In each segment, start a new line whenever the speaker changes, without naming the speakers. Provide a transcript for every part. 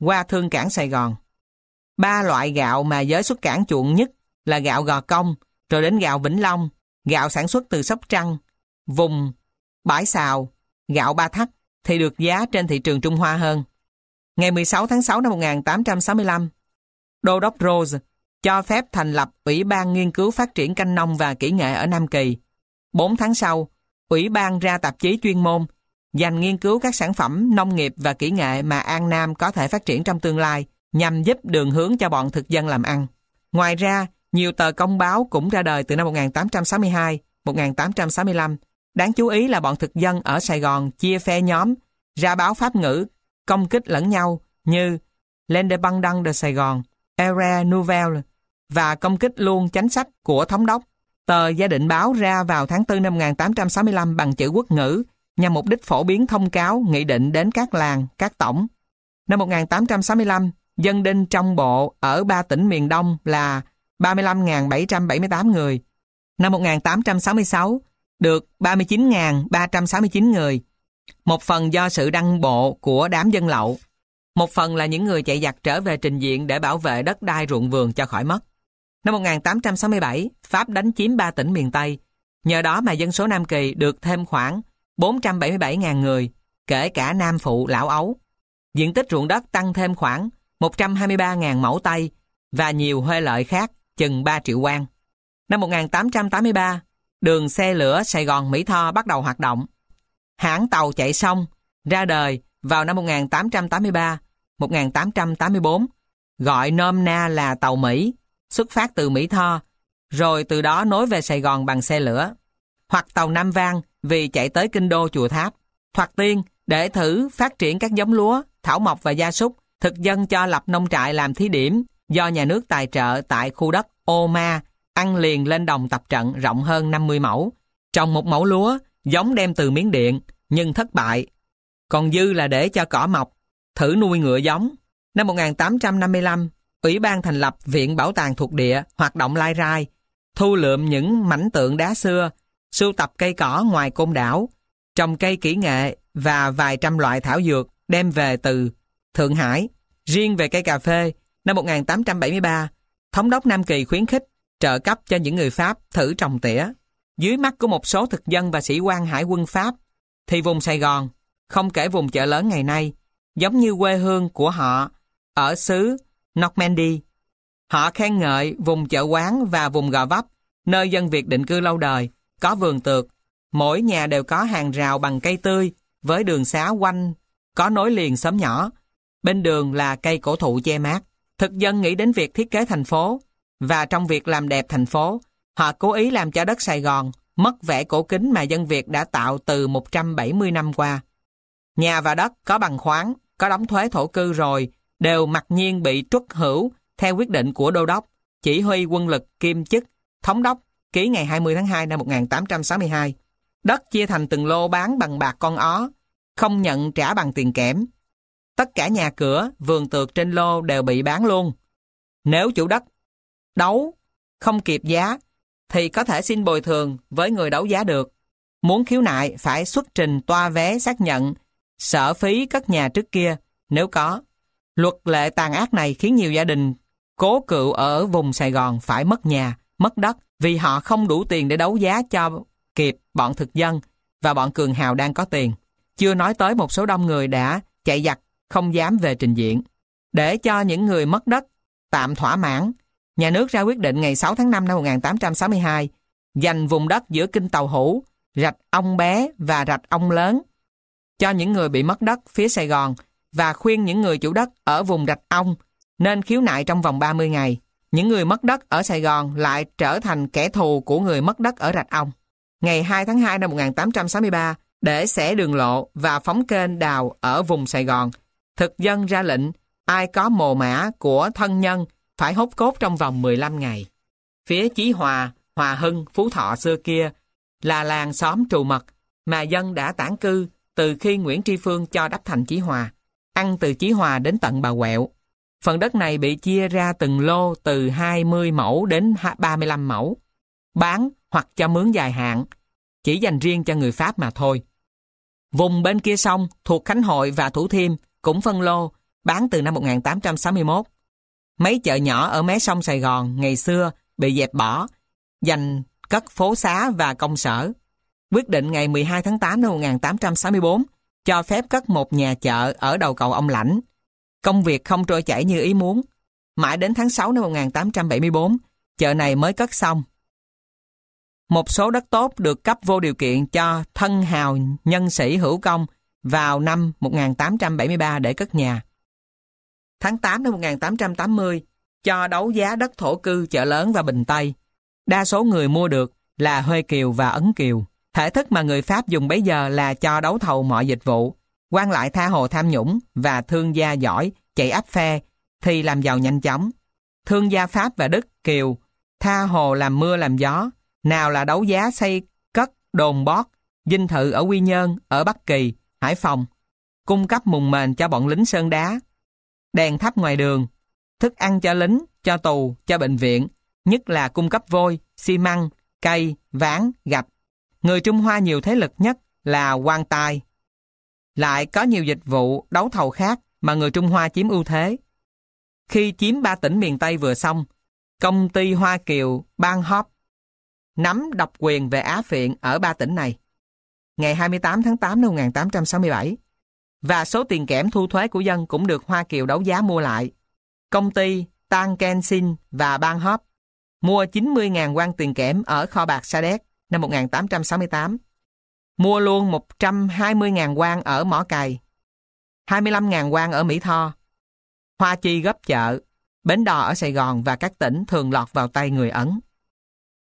qua thương cảng Sài Gòn. Ba loại gạo mà giới xuất cảng chuộng nhất là gạo Gò Công, rồi đến gạo Vĩnh Long, gạo sản xuất từ Sóc Trăng, vùng Bãi Xào, gạo Ba Thắt thì được giá trên thị trường Trung Hoa hơn. Ngày 16 tháng 6 năm 1865, Đô đốc Rose cho phép thành lập Ủy ban Nghiên cứu Phát triển Canh nông và Kỹ nghệ ở Nam Kỳ. 4 tháng sau, Ủy ban ra tạp chí chuyên môn dành nghiên cứu các sản phẩm nông nghiệp và kỹ nghệ mà An Nam có thể phát triển trong tương lai nhằm giúp đường hướng cho bọn thực dân làm ăn. Ngoài ra, nhiều tờ công báo cũng ra đời từ năm 1862, 1865. Đáng chú ý là bọn thực dân ở Sài Gòn chia phe nhóm, ra báo Pháp ngữ, công kích lẫn nhau như L'Indépendant de Sài Gòn, Era Nouvelle và công kích luôn chánh sách của thống đốc. Tờ Gia định báo ra vào tháng 4 năm 1865 bằng chữ quốc ngữ nhằm mục đích phổ biến thông cáo, nghị định đến các làng, các tổng. Năm 1865, dân đinh trong bộ ở ba tỉnh miền Đông là 35.778 người. Năm 1866, được 39.369 người. Một phần do sự đăng bộ của đám dân lậu. Một phần là những người chạy giặc trở về trình diện để bảo vệ đất đai ruộng vườn cho khỏi mất. Năm 1867, Pháp đánh chiếm ba tỉnh miền Tây. Nhờ đó mà dân số Nam Kỳ được thêm khoảng 477.000 người, kể cả Nam Phụ Lão Ấu. Diện tích ruộng đất tăng thêm khoảng 123.000 mẫu Tây và nhiều huê lợi khác chừng 3 triệu quan. Năm 1883, đường xe lửa Sài Gòn Mỹ Tho bắt đầu hoạt động. Hãng tàu chạy sông ra đời vào năm 1883, 1884, gọi nôm na là tàu Mỹ, xuất phát từ Mỹ Tho, rồi từ đó nối về Sài Gòn bằng xe lửa. Hoặc tàu Nam Vang vì chạy tới kinh đô chùa tháp. Thoạt tiên, để thử phát triển các giống lúa, thảo mộc và gia súc, thực dân cho lập nông trại làm thí điểm do nhà nước tài trợ tại khu đất Ô Ma, ăn liền lên đồng tập trận rộng hơn 50 mẫu. Trồng một mẫu lúa, giống đem từ Miến Điện, nhưng thất bại. Còn dư là để cho cỏ mọc, thử nuôi ngựa giống. Năm 1855, Ủy ban thành lập Viện Bảo tàng thuộc địa hoạt động lai rai, thu lượm những mảnh tượng đá xưa, sưu tập cây cỏ ngoài côn đảo, trồng cây kỹ nghệ và vài trăm loại thảo dược đem về từ Thượng Hải. Riêng về cây cà phê, năm 1873, Thống đốc Nam Kỳ khuyến khích trợ cấp cho những người Pháp thử trồng tỉa. Dưới mắt của một số thực dân và sĩ quan hải quân Pháp, thì vùng Sài Gòn, không kể vùng chợ lớn ngày nay, giống như quê hương của họ ở xứ Normandy. Họ khen ngợi vùng chợ quán và vùng Gò Vấp, nơi dân Việt định cư lâu đời, có vườn tược. Mỗi nhà đều có hàng rào bằng cây tươi, với đường xá quanh, có nối liền xóm nhỏ. Bên đường là cây cổ thụ che mát. Thực dân nghĩ đến việc thiết kế thành phố, và trong việc làm đẹp thành phố, họ cố ý làm cho đất Sài Gòn mất vẻ cổ kính mà dân Việt đã tạo từ 170 năm qua. Nhà và đất có bằng khoáng, có đóng thuế thổ cư rồi, đều mặc nhiên bị truất hữu theo quyết định của đô đốc, chỉ huy quân lực kim chức, thống đốc, ký ngày 20 tháng 2 năm 1862. Đất chia thành từng lô bán bằng bạc con ó, không nhận trả bằng tiền kẽm. Tất cả nhà cửa, vườn tược trên lô đều bị bán luôn. Nếu chủ đất đấu không kịp giá thì có thể xin bồi thường với người đấu giá được. Muốn khiếu nại phải xuất trình toa vé xác nhận sở phí cất nhà trước kia nếu có. Luật lệ tàn ác này khiến nhiều gia đình cố cựu ở vùng Sài Gòn phải mất nhà, mất đất vì họ không đủ tiền để đấu giá cho kịp bọn thực dân và bọn cường hào đang có tiền. Chưa nói tới một số đông người đã chạy giặc không dám về trình diện. Để cho những người mất đất tạm thỏa mãn, nhà nước ra quyết định ngày 6 tháng 5 năm 1862 dành vùng đất giữa kinh Tàu Hủ, rạch ông bé và rạch ông lớn cho những người bị mất đất phía Sài Gòn và khuyên những người chủ đất ở vùng rạch ông nên khiếu nại trong vòng 30 ngày. Những người mất đất ở Sài Gòn lại trở thành kẻ thù của người mất đất ở rạch ông. Ngày 2 tháng 2 năm 1863, để xẻ đường lộ và phóng kênh đào ở vùng Sài Gòn, thực dân ra lệnh ai có mồ mã của thân nhân phải hốt cốt trong vòng 15 ngày. Phía Chí Hòa, Hòa Hưng, Phú Thọ xưa kia là làng xóm trù mật mà dân đã tản cư từ khi Nguyễn Tri Phương cho đắp thành Chí Hòa, ăn từ Chí Hòa đến tận Bà Quẹo. Phần đất này bị chia ra từng lô từ 20 mẫu đến 35 mẫu, bán hoặc cho mướn dài hạn, chỉ dành riêng cho người Pháp mà thôi. Vùng bên kia sông thuộc Khánh Hội và Thủ Thiêm cũng phân lô bán từ năm 1861. Mấy chợ nhỏ ở mé sông Sài Gòn ngày xưa bị dẹp bỏ, dành cất phố xá và công sở. Quyết định ngày 12 tháng 8 năm 1864 cho phép cất một nhà chợ ở đầu cầu ông Lãnh. Công việc không trôi chảy như ý muốn. Mãi đến tháng 6 năm 1874, chợ này mới cất xong. Một số đất tốt được cấp vô điều kiện cho thân hào nhân sĩ hữu công vào năm 1873 để cất nhà. Tháng 8 năm 1880, cho đấu giá đất thổ cư chợ lớn và Bình Tây. Đa số người mua được là Huê Kiều và Ấn Kiều. Thể thức mà người Pháp dùng bấy giờ là cho đấu thầu mọi dịch vụ, quan lại tha hồ tham nhũng và thương gia giỏi chạy áp phe thì làm giàu nhanh chóng. Thương gia Pháp và Đức Kiều tha hồ làm mưa làm gió, nào là đấu giá xây cất đồn bót, dinh thự ở Quy Nhơn, ở Bắc Kỳ, Hải Phòng, cung cấp mùng mền cho bọn lính sơn đá, đèn thắp ngoài đường, thức ăn cho lính, cho tù, cho bệnh viện, nhất là cung cấp vôi, xi măng, cây, ván, gạch. Người Trung Hoa nhiều thế lực nhất là quan tài. Lại có nhiều dịch vụ đấu thầu khác mà người Trung Hoa chiếm ưu thế. Khi chiếm ba tỉnh miền Tây vừa xong, công ty Hoa Kiều Bang Hop nắm độc quyền về Á Phiện ở ba tỉnh này. Ngày 28 tháng 8 năm 1867, và số tiền kẽm thu thuế của dân cũng được Hoa Kiều đấu giá mua lại. Công ty Tan Kensin và Bang Hop mua 90.000 quan tiền kẽm ở kho bạc Sa Đéc năm 1868. Mua luôn 120.000 quan ở Mỏ Cày, 25.000 quan ở Mỹ Tho. Hoa Chi gấp chợ, bến đò ở Sài Gòn và các tỉnh thường lọt vào tay người Ấn.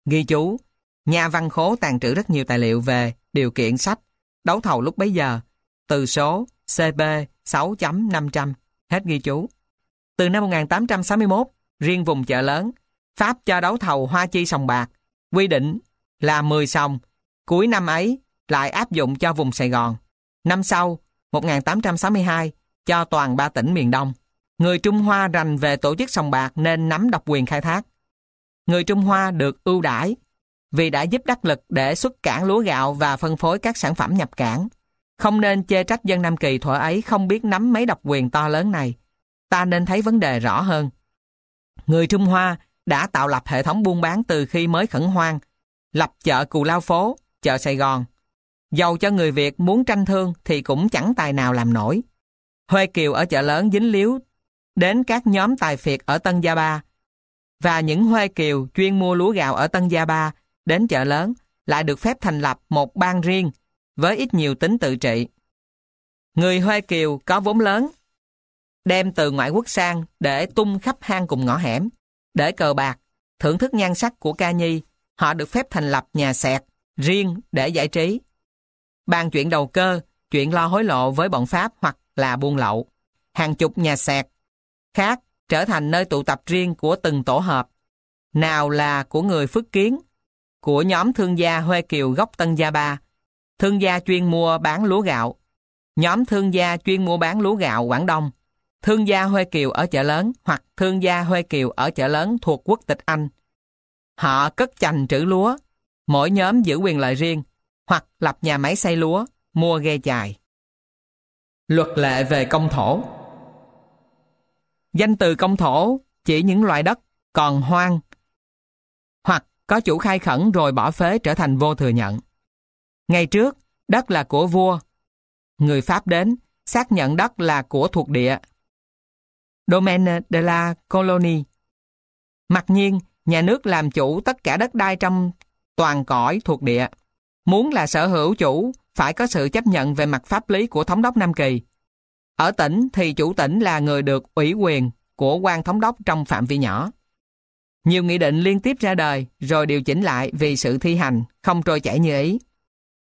Ghi chú, nhà văn khố tàn trữ rất nhiều tài liệu về điều kiện sách, đấu thầu lúc bấy giờ, từ số CB 6.500, hết ghi chú. Từ năm 1861, riêng vùng chợ lớn, Pháp cho đấu thầu hoa chi sòng bạc, quy định là 10 sòng, cuối năm ấy lại áp dụng cho vùng Sài Gòn. Năm sau, 1862, cho toàn ba tỉnh miền Đông. Người Trung Hoa rành về tổ chức sòng bạc nên nắm độc quyền khai thác. Người Trung Hoa được ưu đãi vì đã giúp đắc lực để xuất cảng lúa gạo và phân phối các sản phẩm nhập cảng. Không nên chê trách dân Nam Kỳ thuở ấy không biết nắm mấy độc quyền to lớn này. Ta nên thấy vấn đề rõ hơn. Người Trung Hoa đã tạo lập hệ thống buôn bán từ khi mới khẩn hoang, lập chợ Cù Lao Phố, chợ Sài Gòn. Dầu cho người Việt muốn tranh thương thì cũng chẳng tài nào làm nổi. Huê Kiều ở chợ lớn dính líu đến các nhóm tài phiệt ở Tân Gia Ba và những Huê Kiều chuyên mua lúa gạo ở Tân Gia Ba đến chợ lớn lại được phép thành lập một bang riêng với ít nhiều tính tự trị. Người Huê Kiều có vốn lớn, đem từ ngoại quốc sang để tung khắp hang cùng ngõ hẻm, để cờ bạc, thưởng thức nhan sắc của ca nhi, họ được phép thành lập nhà sẹt riêng để giải trí. Bàn chuyện đầu cơ, chuyện lo hối lộ với bọn Pháp hoặc là buôn lậu. Hàng chục nhà sẹt khác trở thành nơi tụ tập riêng của từng tổ hợp. Nào là của người Phước Kiến, của nhóm thương gia Huê Kiều gốc Tân Gia Ba, thương gia chuyên mua bán lúa gạo, nhóm thương gia chuyên mua bán lúa gạo Quảng Đông, thương gia Huê Kiều ở chợ lớn hoặc thương gia Huê Kiều ở chợ lớn thuộc quốc tịch Anh. Họ cất chành trữ lúa, mỗi nhóm giữ quyền lợi riêng, hoặc lập nhà máy xây lúa, mua ghe chài. Luật lệ về công thổ Danh từ công thổ chỉ những loại đất còn hoang hoặc có chủ khai khẩn rồi bỏ phế trở thành vô thừa nhận. Ngày trước, đất là của vua. Người Pháp đến, xác nhận đất là của thuộc địa. Domaine de la Colonie. Mặc nhiên, nhà nước làm chủ tất cả đất đai trong toàn cõi thuộc địa. Muốn là sở hữu chủ, phải có sự chấp nhận về mặt pháp lý của thống đốc Nam Kỳ. Ở tỉnh thì chủ tỉnh là người được ủy quyền của quan thống đốc trong phạm vi nhỏ. Nhiều nghị định liên tiếp ra đời rồi điều chỉnh lại vì sự thi hành không trôi chảy như ý.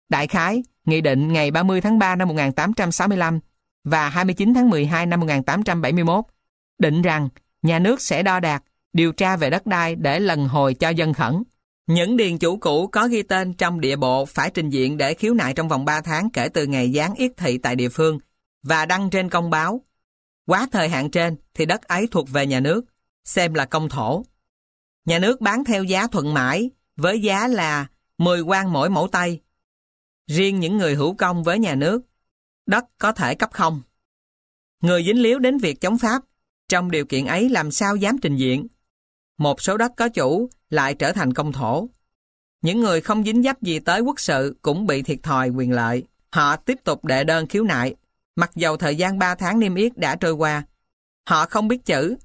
Đại khái, Nghị định ngày 30 tháng 3 năm 1865 và 29 tháng 12 năm 1871 định rằng nhà nước sẽ đo đạc, điều tra về đất đai để lần hồi cho dân khẩn. Những điền chủ cũ có ghi tên trong địa bộ phải trình diện để khiếu nại trong vòng 3 tháng kể từ ngày gián yết thị tại địa phương và đăng trên công báo. Quá thời hạn trên thì đất ấy thuộc về nhà nước, xem là công thổ. Nhà nước bán theo giá thuận mãi với giá là 10 quan mỗi mẫu Tây Riêng những người hữu công với nhà nước, đất có thể cấp không. Người dính líu đến việc chống Pháp, trong điều kiện ấy làm sao dám trình diện. Một số đất có chủ lại trở thành công thổ. Những người không dính dấp gì tới quốc sự cũng bị thiệt thòi quyền lợi. Họ tiếp tục đệ đơn khiếu nại, mặc dầu thời gian 3 tháng niêm yết đã trôi qua. Họ không biết chữ,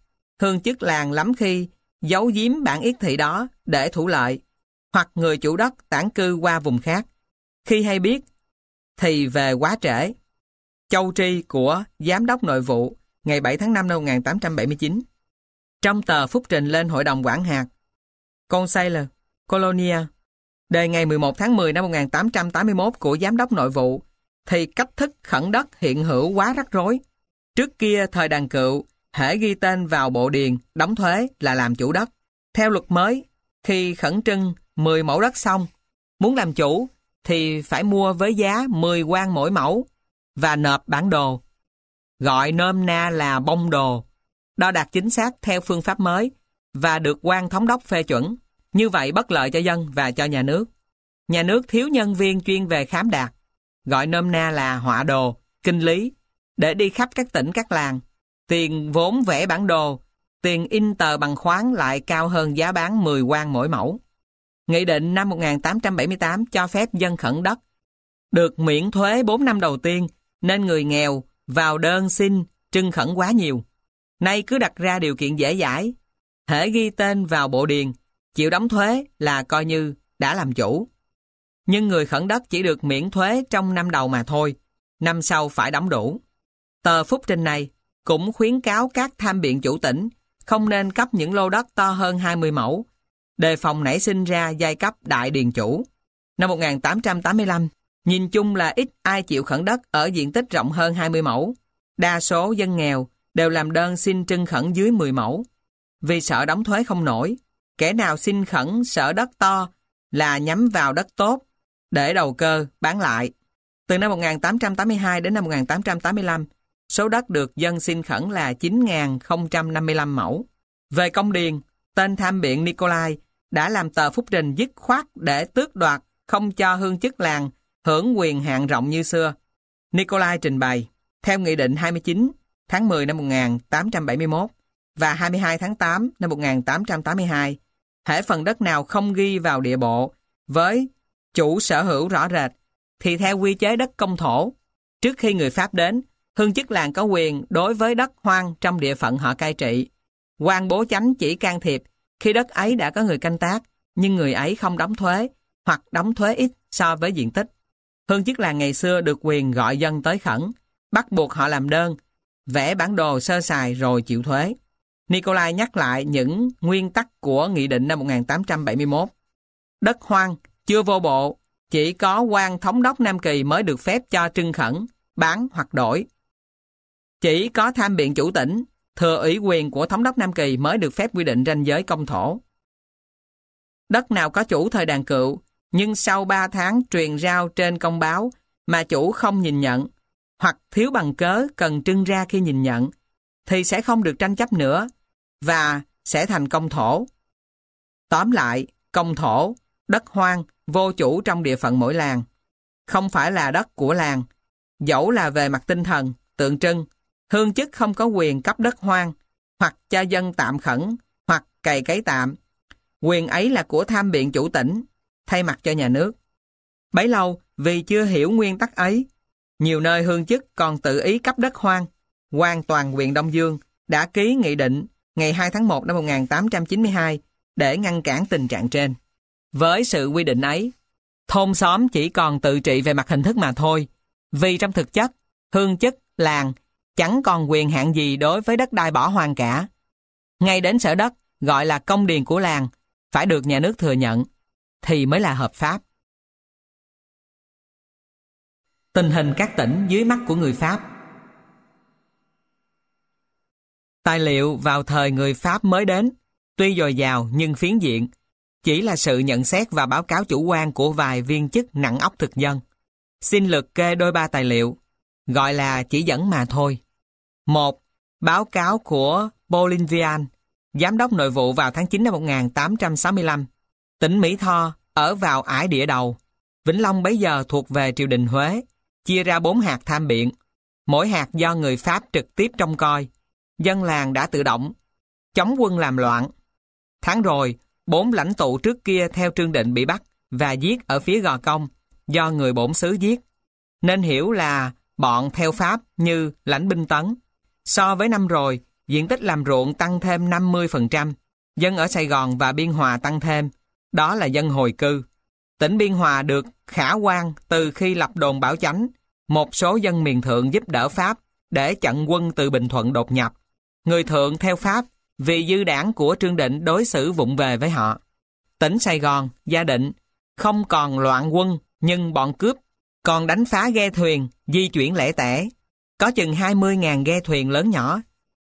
hương chức làng lắm khi giấu giếm bản yết thị đó để thủ lợi, hoặc người chủ đất tản cư qua vùng khác. Khi hay biết, thì về quá trễ. Châu tri của Giám đốc Nội vụ ngày 7 tháng 5 năm 1879. Trong tờ phúc trình lên Hội đồng quản hạt, Conseil Colonia, đề ngày 11 tháng 10 năm 1881 của Giám đốc Nội vụ, thì cách thức khẩn đất hiện hữu quá rắc rối. Trước kia thời đàn cựu, hễ ghi tên vào bộ điền, đóng thuế là làm chủ đất. Theo luật mới, khi khẩn trưng 10 mẫu đất xong, muốn làm chủ thì phải mua với giá 10 quan mỗi mẫu và nộp bản đồ. Gọi nôm na là bông đồ, đo đạt chính xác theo phương pháp mới và được quan thống đốc phê chuẩn. Như vậy bất lợi cho dân và cho nhà nước. Nhà nước thiếu nhân viên chuyên về khám đạt, gọi nôm na là họa đồ, kinh lý, để đi khắp các tỉnh các làng. Tiền vốn vẽ bản đồ, tiền in tờ bằng khoáng lại cao hơn giá bán 10 quan mỗi mẫu. Nghị định năm 1878 cho phép dân khẩn đất. Được miễn thuế 4 năm đầu tiên, nên người nghèo vào đơn xin trưng khẩn quá nhiều. Nay cứ đặt ra điều kiện dễ dãi. Thể ghi tên vào bộ điền, chịu đóng thuế là coi như đã làm chủ. Nhưng người khẩn đất chỉ được miễn thuế trong năm đầu mà thôi, năm sau phải đóng đủ. Tờ phúc trên này cũng khuyến cáo các tham biện chủ tỉnh không nên cấp những lô đất to hơn 20 mẫu, đề phòng nảy sinh ra giai cấp đại điền chủ. Năm 1885, nhìn chung là ít ai chịu khẩn đất ở diện tích rộng hơn 20 mẫu. Đa số dân nghèo đều làm đơn xin trưng khẩn dưới 10 mẫu. Vì sợ đóng thuế không nổi, kẻ nào xin khẩn sở đất to là nhắm vào đất tốt để đầu cơ bán lại. Từ năm 1882 đến năm 1885, số đất được dân xin khẩn là 9.055 mẫu. Về công điền, tên tham biện Nikolai đã làm tờ phúc trình dứt khoát để tước đoạt, không cho hương chức làng hưởng quyền hạn rộng như xưa. Nikolai trình bày, theo Nghị định 29 tháng 10 năm 1871 và 22 tháng 8 năm 1882, hễ phần đất nào không ghi vào địa bộ với chủ sở hữu rõ rệt, thì theo quy chế đất công thổ, trước khi người Pháp đến, hương chức làng có quyền đối với đất hoang trong địa phận họ cai trị. quan bố chánh chỉ can thiệp khi đất ấy đã có người canh tác, nhưng người ấy không đóng thuế hoặc đóng thuế ít so với diện tích. Hương chức làng ngày xưa được quyền gọi dân tới khẩn, bắt buộc họ làm đơn, vẽ bản đồ sơ sài rồi chịu thuế. Nikolai nhắc lại những nguyên tắc của Nghị định năm 1871. Đất hoang, chưa vô bộ, chỉ có quan thống đốc Nam Kỳ mới được phép cho trưng khẩn, bán hoặc đổi. Chỉ có tham biện chủ tỉnh, thừa ủy quyền của thống đốc Nam Kỳ mới được phép quy định ranh giới công thổ. Đất nào có chủ thời đàn cựu, nhưng sau 3 tháng truyền rao trên công báo mà chủ không nhìn nhận, hoặc thiếu bằng cớ cần trưng ra khi nhìn nhận, thì sẽ không được tranh chấp nữa và sẽ thành công thổ. Tóm lại, công thổ, đất hoang, vô chủ trong địa phận mỗi làng. Không phải là đất của làng, dẫu là về mặt tinh thần, tượng trưng, hương chức không có quyền cấp đất hoang, hoặc cho dân tạm khẩn, hoặc cày cấy tạm. Quyền ấy là của tham biện chủ tỉnh, thay mặt cho nhà nước. Bấy lâu, vì chưa hiểu nguyên tắc ấy, nhiều nơi hương chức còn tự ý cấp đất hoang. quan toàn quyền Đông Dương đã ký nghị định ngày 2 tháng 1 năm 1892 để ngăn cản tình trạng trên. Với sự quy định ấy, thôn xóm chỉ còn tự trị về mặt hình thức mà thôi, vì trong thực chất, hương chức, làng chẳng còn quyền hạn gì đối với đất đai bỏ hoang cả. Ngay đến sở đất, gọi là công điền của làng, phải được nhà nước thừa nhận, thì mới là hợp pháp. Tình hình các tỉnh dưới mắt của người Pháp Tài liệu vào thời người Pháp mới đến, tuy dồi dào nhưng phiến diện, chỉ là sự nhận xét và báo cáo chủ quan của vài viên chức nặng óc thực dân. Xin lượt kê đôi ba tài liệu, gọi là chỉ dẫn mà thôi. Một, báo cáo của Bolivian giám đốc nội vụ vào tháng 9 năm 1865. Tỉnh Mỹ Tho ở vào ải địa đầu. Vĩnh Long bấy giờ thuộc về triều đình Huế, chia ra bốn hạt tham biện. Mỗi hạt do người Pháp trực tiếp trông coi. Dân làng đã tự động, chống quân làm loạn. Tháng rồi, bốn lãnh tụ trước kia theo Trương Định bị bắt và giết ở phía Gò Công do người bổn xứ giết. Nên hiểu là bọn theo Pháp như lãnh binh tấn. So với năm rồi, diện tích làm ruộng tăng thêm 50%. Dân ở Sài Gòn và Biên Hòa tăng thêm. Đó là dân hồi cư. Tỉnh Biên Hòa được khả quan từ khi lập đồn bảo chánh. Một số dân miền thượng giúp đỡ Pháp để chặn quân từ Bình Thuận đột nhập. Người thượng theo Pháp vì dư đảng của Trương Định đối xử vụng về với họ. Tỉnh Sài Gòn, Gia Định không còn loạn quân nhưng bọn cướp còn đánh phá ghe thuyền, di chuyển lẻ tẻ. Có chừng 20.000 ghe thuyền lớn nhỏ,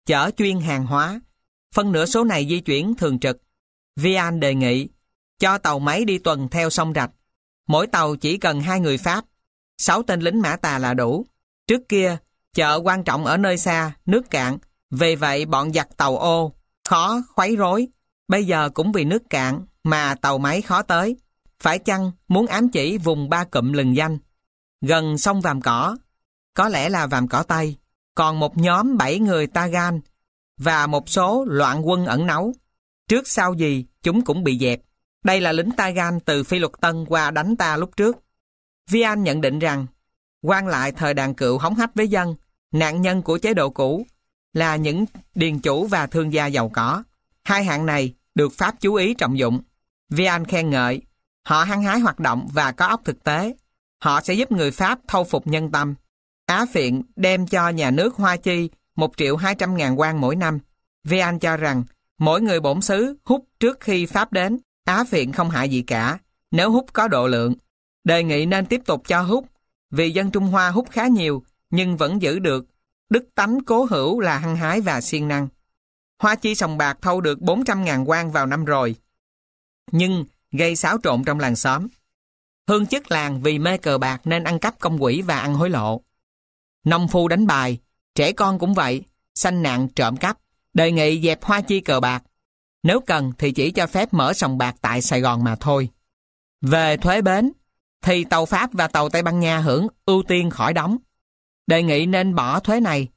chở chuyên hàng hóa. Phân nửa số này di chuyển thường trực. Vian đề nghị cho tàu máy đi tuần theo sông Rạch. Mỗi tàu chỉ cần hai người Pháp, sáu tên lính mã tà là đủ. Trước kia, chợ quan trọng ở nơi xa, nước cạn, vì vậy bọn giặc tàu ô, khó, khuấy rối. Bây giờ cũng vì nước cạn mà tàu máy khó tới. Phải chăng muốn ám chỉ vùng ba cụm lừng danh? Gần sông Vàm Cỏ, có lẽ là Vàm Cỏ Tây, còn một nhóm bảy người Tagan và một số loạn quân ẩn nấu. Trước sau gì, chúng cũng bị dẹp. Đây là lính Tagan từ Phi Luật Tân qua đánh ta lúc trước. Vian nhận định rằng, quan lại thời đàn cựu hóng hách với dân, nạn nhân của chế độ cũ, là những điền chủ và thương gia giàu có. Hai hạng này được Pháp chú ý trọng dụng. Vian khen ngợi, họ hăng hái hoạt động và có óc thực tế. Họ sẽ giúp người Pháp thâu phục nhân tâm. Á Phiện đem cho nhà nước Hoa Chi 1 triệu 200 ngàn quan mỗi năm. Vian cho rằng mỗi người bổn xứ hút trước khi Pháp đến, Á Phiện không hại gì cả, nếu hút có độ lượng. Đề nghị nên tiếp tục cho hút, vì dân Trung Hoa hút khá nhiều, nhưng vẫn giữ được đức tánh cố hữu là hăng hái và siêng năng. Hoa Chi Sòng Bạc thâu được 400.000 quan vào năm rồi, nhưng gây xáo trộn trong làng xóm. Hương chức làng vì mê cờ bạc nên ăn cắp công quỹ và ăn hối lộ. Nông phu đánh bài, trẻ con cũng vậy, sanh nạn trộm cắp, đề nghị dẹp hoa chi cờ bạc. Nếu cần thì chỉ cho phép mở sòng bạc tại Sài Gòn mà thôi. Về thuế bến, thì tàu Pháp và tàu Tây Ban Nha hưởng ưu tiên khỏi đóng. Đề nghị nên bỏ thuế này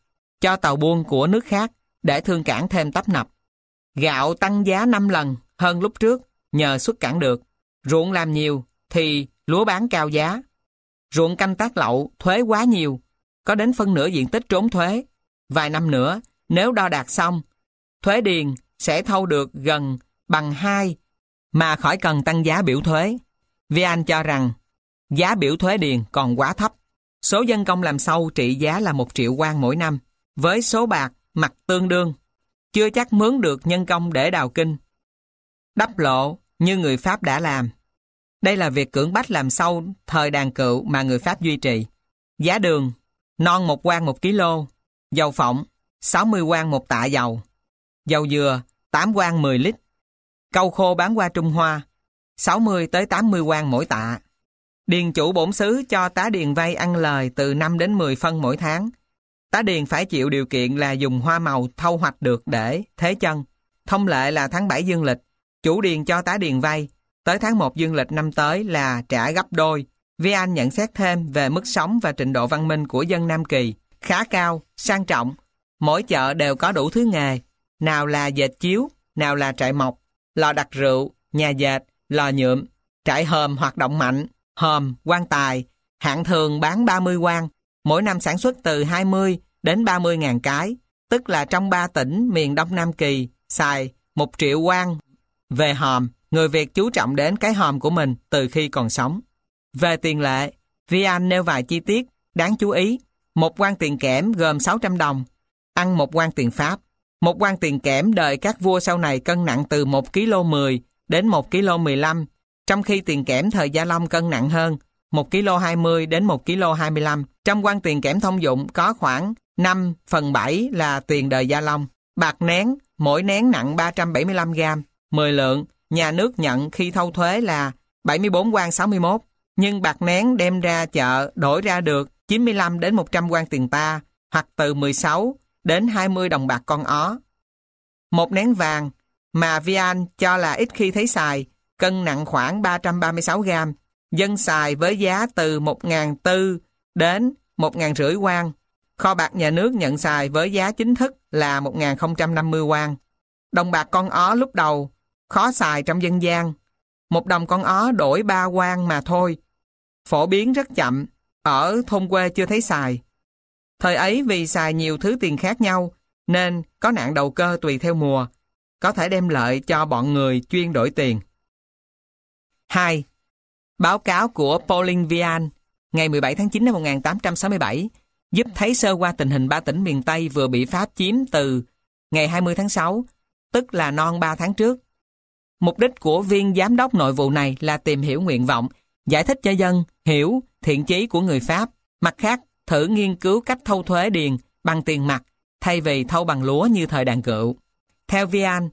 cho tàu buôn của nước khác để thương cảng thêm tấp nập. Gạo tăng giá 5 lần hơn lúc trước nhờ xuất cảng được. Ruộng làm nhiều thì lúa bán cao giá. Ruộng canh tác lậu thuế quá nhiều, có đến phân nửa diện tích trốn thuế. Vài năm nữa, nếu đo đạt xong, thuế điền sẽ thâu được gần bằng 2 mà khỏi cần tăng giá biểu thuế. Vian cho rằng giá biểu thuế điền còn quá thấp. Số dân công làm sâu trị giá là 1 triệu quan mỗi năm, với số bạc mặt tương đương. Chưa chắc mướn được nhân công để đào kinh. Đắp lộ như người Pháp đã làm. Đây là việc cưỡng bách làm sâu thời đàn cựu mà người Pháp duy trì. Giá đường, non một quan 1 kg, dầu phộng, 60 quan một tạ dầu, dầu dừa, 8 quan 10 lít, câu khô bán qua Trung Hoa, 60 tới 80 quan mỗi tạ. Điền chủ bổn xứ cho tá điền vay ăn lời từ 5 đến 10 phân mỗi tháng. Tá điền phải chịu điều kiện là dùng hoa màu thâu hoạch được để thế chân. Thông lệ là tháng 7 dương lịch, chủ điền cho tá điền vay, tới tháng 1 dương lịch năm tới là trả gấp đôi. Vi Anh nhận xét thêm về mức sống và trình độ văn minh của dân Nam Kỳ, khá cao, sang trọng. Mỗi chợ đều có đủ thứ nghề, nào là dệt chiếu, nào là trại mộc, lò đặt rượu, nhà dệt, lò nhuộm, trại hòm hoạt động mạnh, hòm, quan tài, hạng thường bán 30 quan, mỗi năm sản xuất từ 20 đến 30 ngàn cái, tức là trong 3 tỉnh miền Đông Nam Kỳ, xài 1 triệu quan về hòm, người Việt chú trọng đến cái hòm của mình từ khi còn sống. Về tiền lệ, Vian nêu vài chi tiết đáng chú ý. Một quan tiền kẽm gồm 600 đồng, ăn một quan tiền Pháp. Một quan tiền kẽm đời các vua sau này cân nặng từ 1 kg 10 đến 1 kg 15, trong khi tiền kẽm thời Gia Long cân nặng hơn 1 kg 20 đến 1 kg 25. Trong quan tiền kẽm thông dụng có khoảng 5 phần 7 là tiền đời Gia Long. Bạc nén, mỗi nén nặng 375 gram. 10 lượng, nhà nước nhận khi thâu thuế là 74 quan 61, nhưng bạc nén đem ra chợ đổi ra được 95 đến 100 quan tiền ta, hoặc từ 16 đến 20 đồng bạc con ó. Một nén vàng mà Vian cho là ít khi thấy xài, cân nặng khoảng 336 gram, dân xài với giá từ 1.400 đến 1.500 quan. Kho bạc nhà nước nhận xài với giá chính thức là 1.050 quan. Đồng bạc con ó lúc đầu khó xài trong dân gian. Một đồng con ó đổi ba quan mà thôi. Phổ biến rất chậm, ở thôn quê chưa thấy xài. Thời ấy vì xài nhiều thứ tiền khác nhau, nên có nạn đầu cơ tùy theo mùa, có thể đem lợi cho bọn người chuyên đổi tiền. 2. Báo cáo của Pauling Vian ngày 17 tháng 9 năm 1867 giúp thấy sơ qua tình hình ba tỉnh miền Tây vừa bị Pháp chiếm từ ngày 20 tháng 6, tức là non 3 tháng trước. Mục đích của viên giám đốc nội vụ này là tìm hiểu nguyện vọng, giải thích cho dân, hiểu thiện chí của người Pháp. Mặt khác, thử nghiên cứu cách thâu thuế điền bằng tiền mặt thay vì thâu bằng lúa như thời đàn cựu. Theo Vian,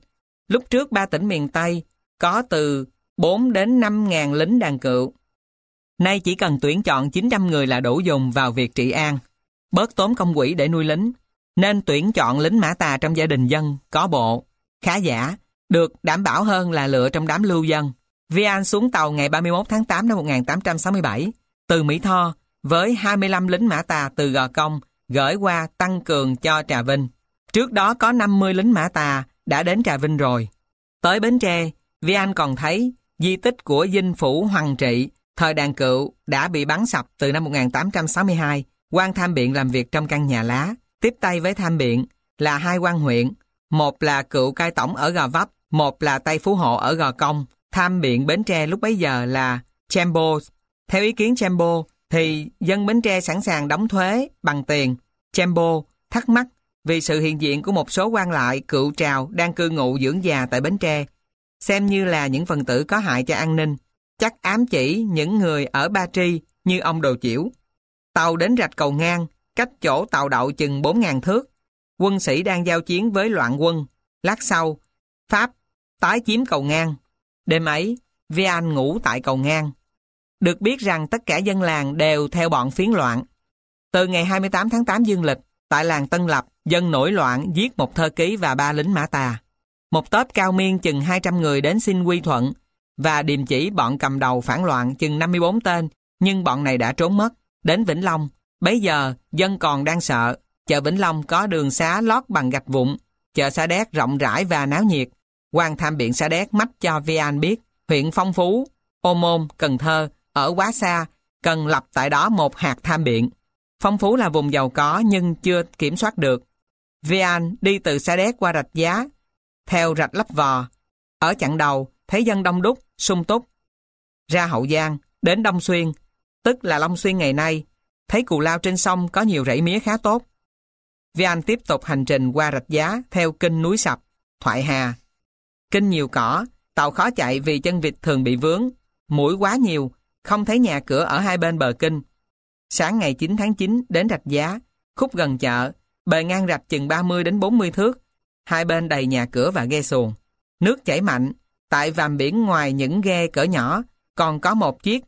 lúc trước ba tỉnh miền Tây có từ 4 đến 5 ngàn lính đàn cựu. Nay chỉ cần tuyển chọn 900 người là đủ dùng vào việc trị an, bớt tốn công quỹ để nuôi lính, nên tuyển chọn lính mã tà trong gia đình dân, có bộ, khá giả, được đảm bảo hơn là lựa trong đám lưu dân. Vian xuống tàu ngày 31 tháng 8 năm 1867, từ Mỹ Tho, với 25 lính mã tà từ Gò Công, gửi qua tăng cường cho Trà Vinh. Trước đó có 50 lính mã tà đã đến Trà Vinh rồi. Tới Bến Tre, Vian còn thấy di tích của dinh phủ Hoàng Trị, thời đàn cựu đã bị bắn sập từ năm 1862. quan tham biện làm việc trong căn nhà lá, tiếp tay với tham biện là hai quan huyện, một là cựu cai tổng ở Gò Vấp, một là Tây Phú Hộ ở Gò Công. Tham biện Bến Tre lúc bấy giờ là Chambo. Theo ý kiến Chambo, thì dân Bến Tre sẵn sàng đóng thuế bằng tiền. Chambo thắc mắc vì sự hiện diện của một số quan lại cựu trào đang cư ngụ dưỡng già tại Bến Tre, xem như là những phần tử có hại cho an ninh, chắc ám chỉ những người ở Ba Tri như ông Đồ Chiểu. Tàu đến rạch cầu ngang, cách chỗ tàu đậu chừng 4.000 thước. Quân sĩ đang giao chiến với loạn quân. Lát sau, Pháp tái chiếm cầu ngang. Đêm ấy, Vian ngủ tại cầu ngang. Được biết rằng tất cả dân làng đều theo bọn phiến loạn. Từ ngày 28 tháng 8 dương lịch, tại làng Tân Lập, dân nổi loạn giết một thơ ký và ba lính mã tà. Một tớp cao miên chừng 200 người đến xin quy thuận và điềm chỉ bọn cầm đầu phản loạn chừng 54 tên, nhưng bọn này đã trốn mất. Đến Vĩnh Long, bấy giờ dân còn đang sợ. Chợ Vĩnh Long có đường xá lót bằng gạch vụn, chợ Sa Đéc rộng rãi và náo nhiệt. quan tham biện Sa Đéc mách cho Vian biết, huyện Phong Phú, Ô Môn, Cần Thơ, ở quá xa, cần lập tại đó một hạt tham biện. Phong Phú là vùng giàu có nhưng chưa kiểm soát được. Vian đi từ Sa Đéc qua rạch giá, theo rạch lấp vò. Ở chặng đầu, thấy dân đông đúc, sung túc. Ra Hậu Giang, đến Đông Xuyên, tức là Long Xuyên ngày nay, thấy cù lao trên sông có nhiều rẫy mía khá tốt. Vi Anh tiếp tục hành trình qua rạch giá theo kinh núi sập, Thoại Hà. Kinh nhiều cỏ, tàu khó chạy vì chân vịt thường bị vướng, mũi quá nhiều, không thấy nhà cửa ở hai bên bờ kinh. Sáng ngày 9 tháng 9 đến rạch giá, khúc gần chợ, bề ngang rạch chừng 30 đến 40 thước, hai bên đầy nhà cửa và ghe xuồng. Nước chảy mạnh, tại vàm biển ngoài những ghe cỡ nhỏ, còn có một chiếc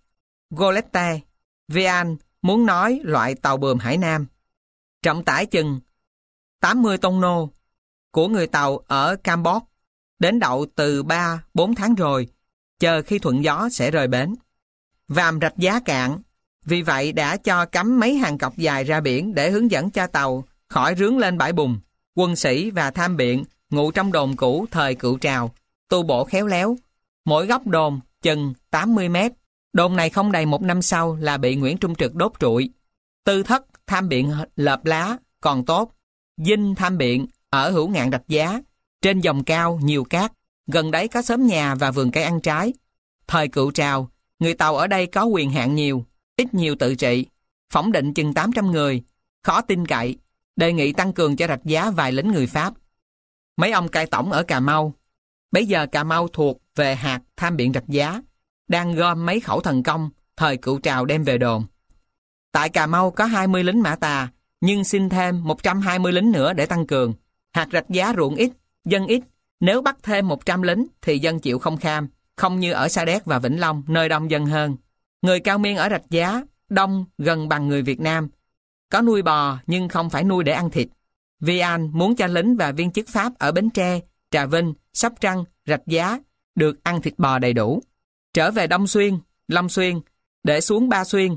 Golette. Vian muốn nói loại tàu bườm Hải Nam. Trọng tải chừng 80 tông nô của người tàu ở Campuchia đến đậu từ 3-4 tháng rồi, chờ khi thuận gió sẽ rời bến. Vàm rạch giá cạn, vì vậy đã cho cắm mấy hàng cọc dài ra biển để hướng dẫn cho tàu khỏi rướng lên bãi bùn. Quân sĩ và tham biện ngụ trong đồn cũ thời cựu trào, tu bổ khéo léo. Mỗi góc đồn chừng 80 mét. Đồn này không đầy một năm sau là bị Nguyễn Trung Trực đốt trụi. Tư thất tham biện lợp lá còn tốt. Dinh tham biện ở hữu ngạn đạch giá. Trên dòng cao nhiều cát. Gần đấy có xóm nhà và vườn cây ăn trái. Thời cựu trào, người Tàu ở đây có quyền hạn nhiều, ít nhiều tự trị. Phỏng định chừng 800 người. Khó tin cậy. Đề nghị tăng cường cho rạch giá vài lính người Pháp. Mấy ông cai tổng ở Cà Mau. Bây giờ Cà Mau thuộc về hạt tham biện rạch giá. Đang gom mấy khẩu thần công, thời cựu trào đem về đồn. Tại Cà Mau có 20 lính mã tà, nhưng xin thêm 120 lính nữa để tăng cường. Hạt rạch giá ruộng ít, dân ít. Nếu bắt thêm 100 lính thì dân chịu không kham, không như ở Sa Đéc và Vĩnh Long, nơi đông dân hơn. Người cao miên ở rạch giá, đông gần bằng người Việt Nam. Có nuôi bò nhưng không phải nuôi để ăn thịt. Vi An muốn cho lính và viên chức Pháp ở Bến Tre, Trà Vinh, Sóc Trăng, Rạch Giá được ăn thịt bò đầy đủ. Trở về Đông Xuyên, Long Xuyên, để xuống Ba Xuyên.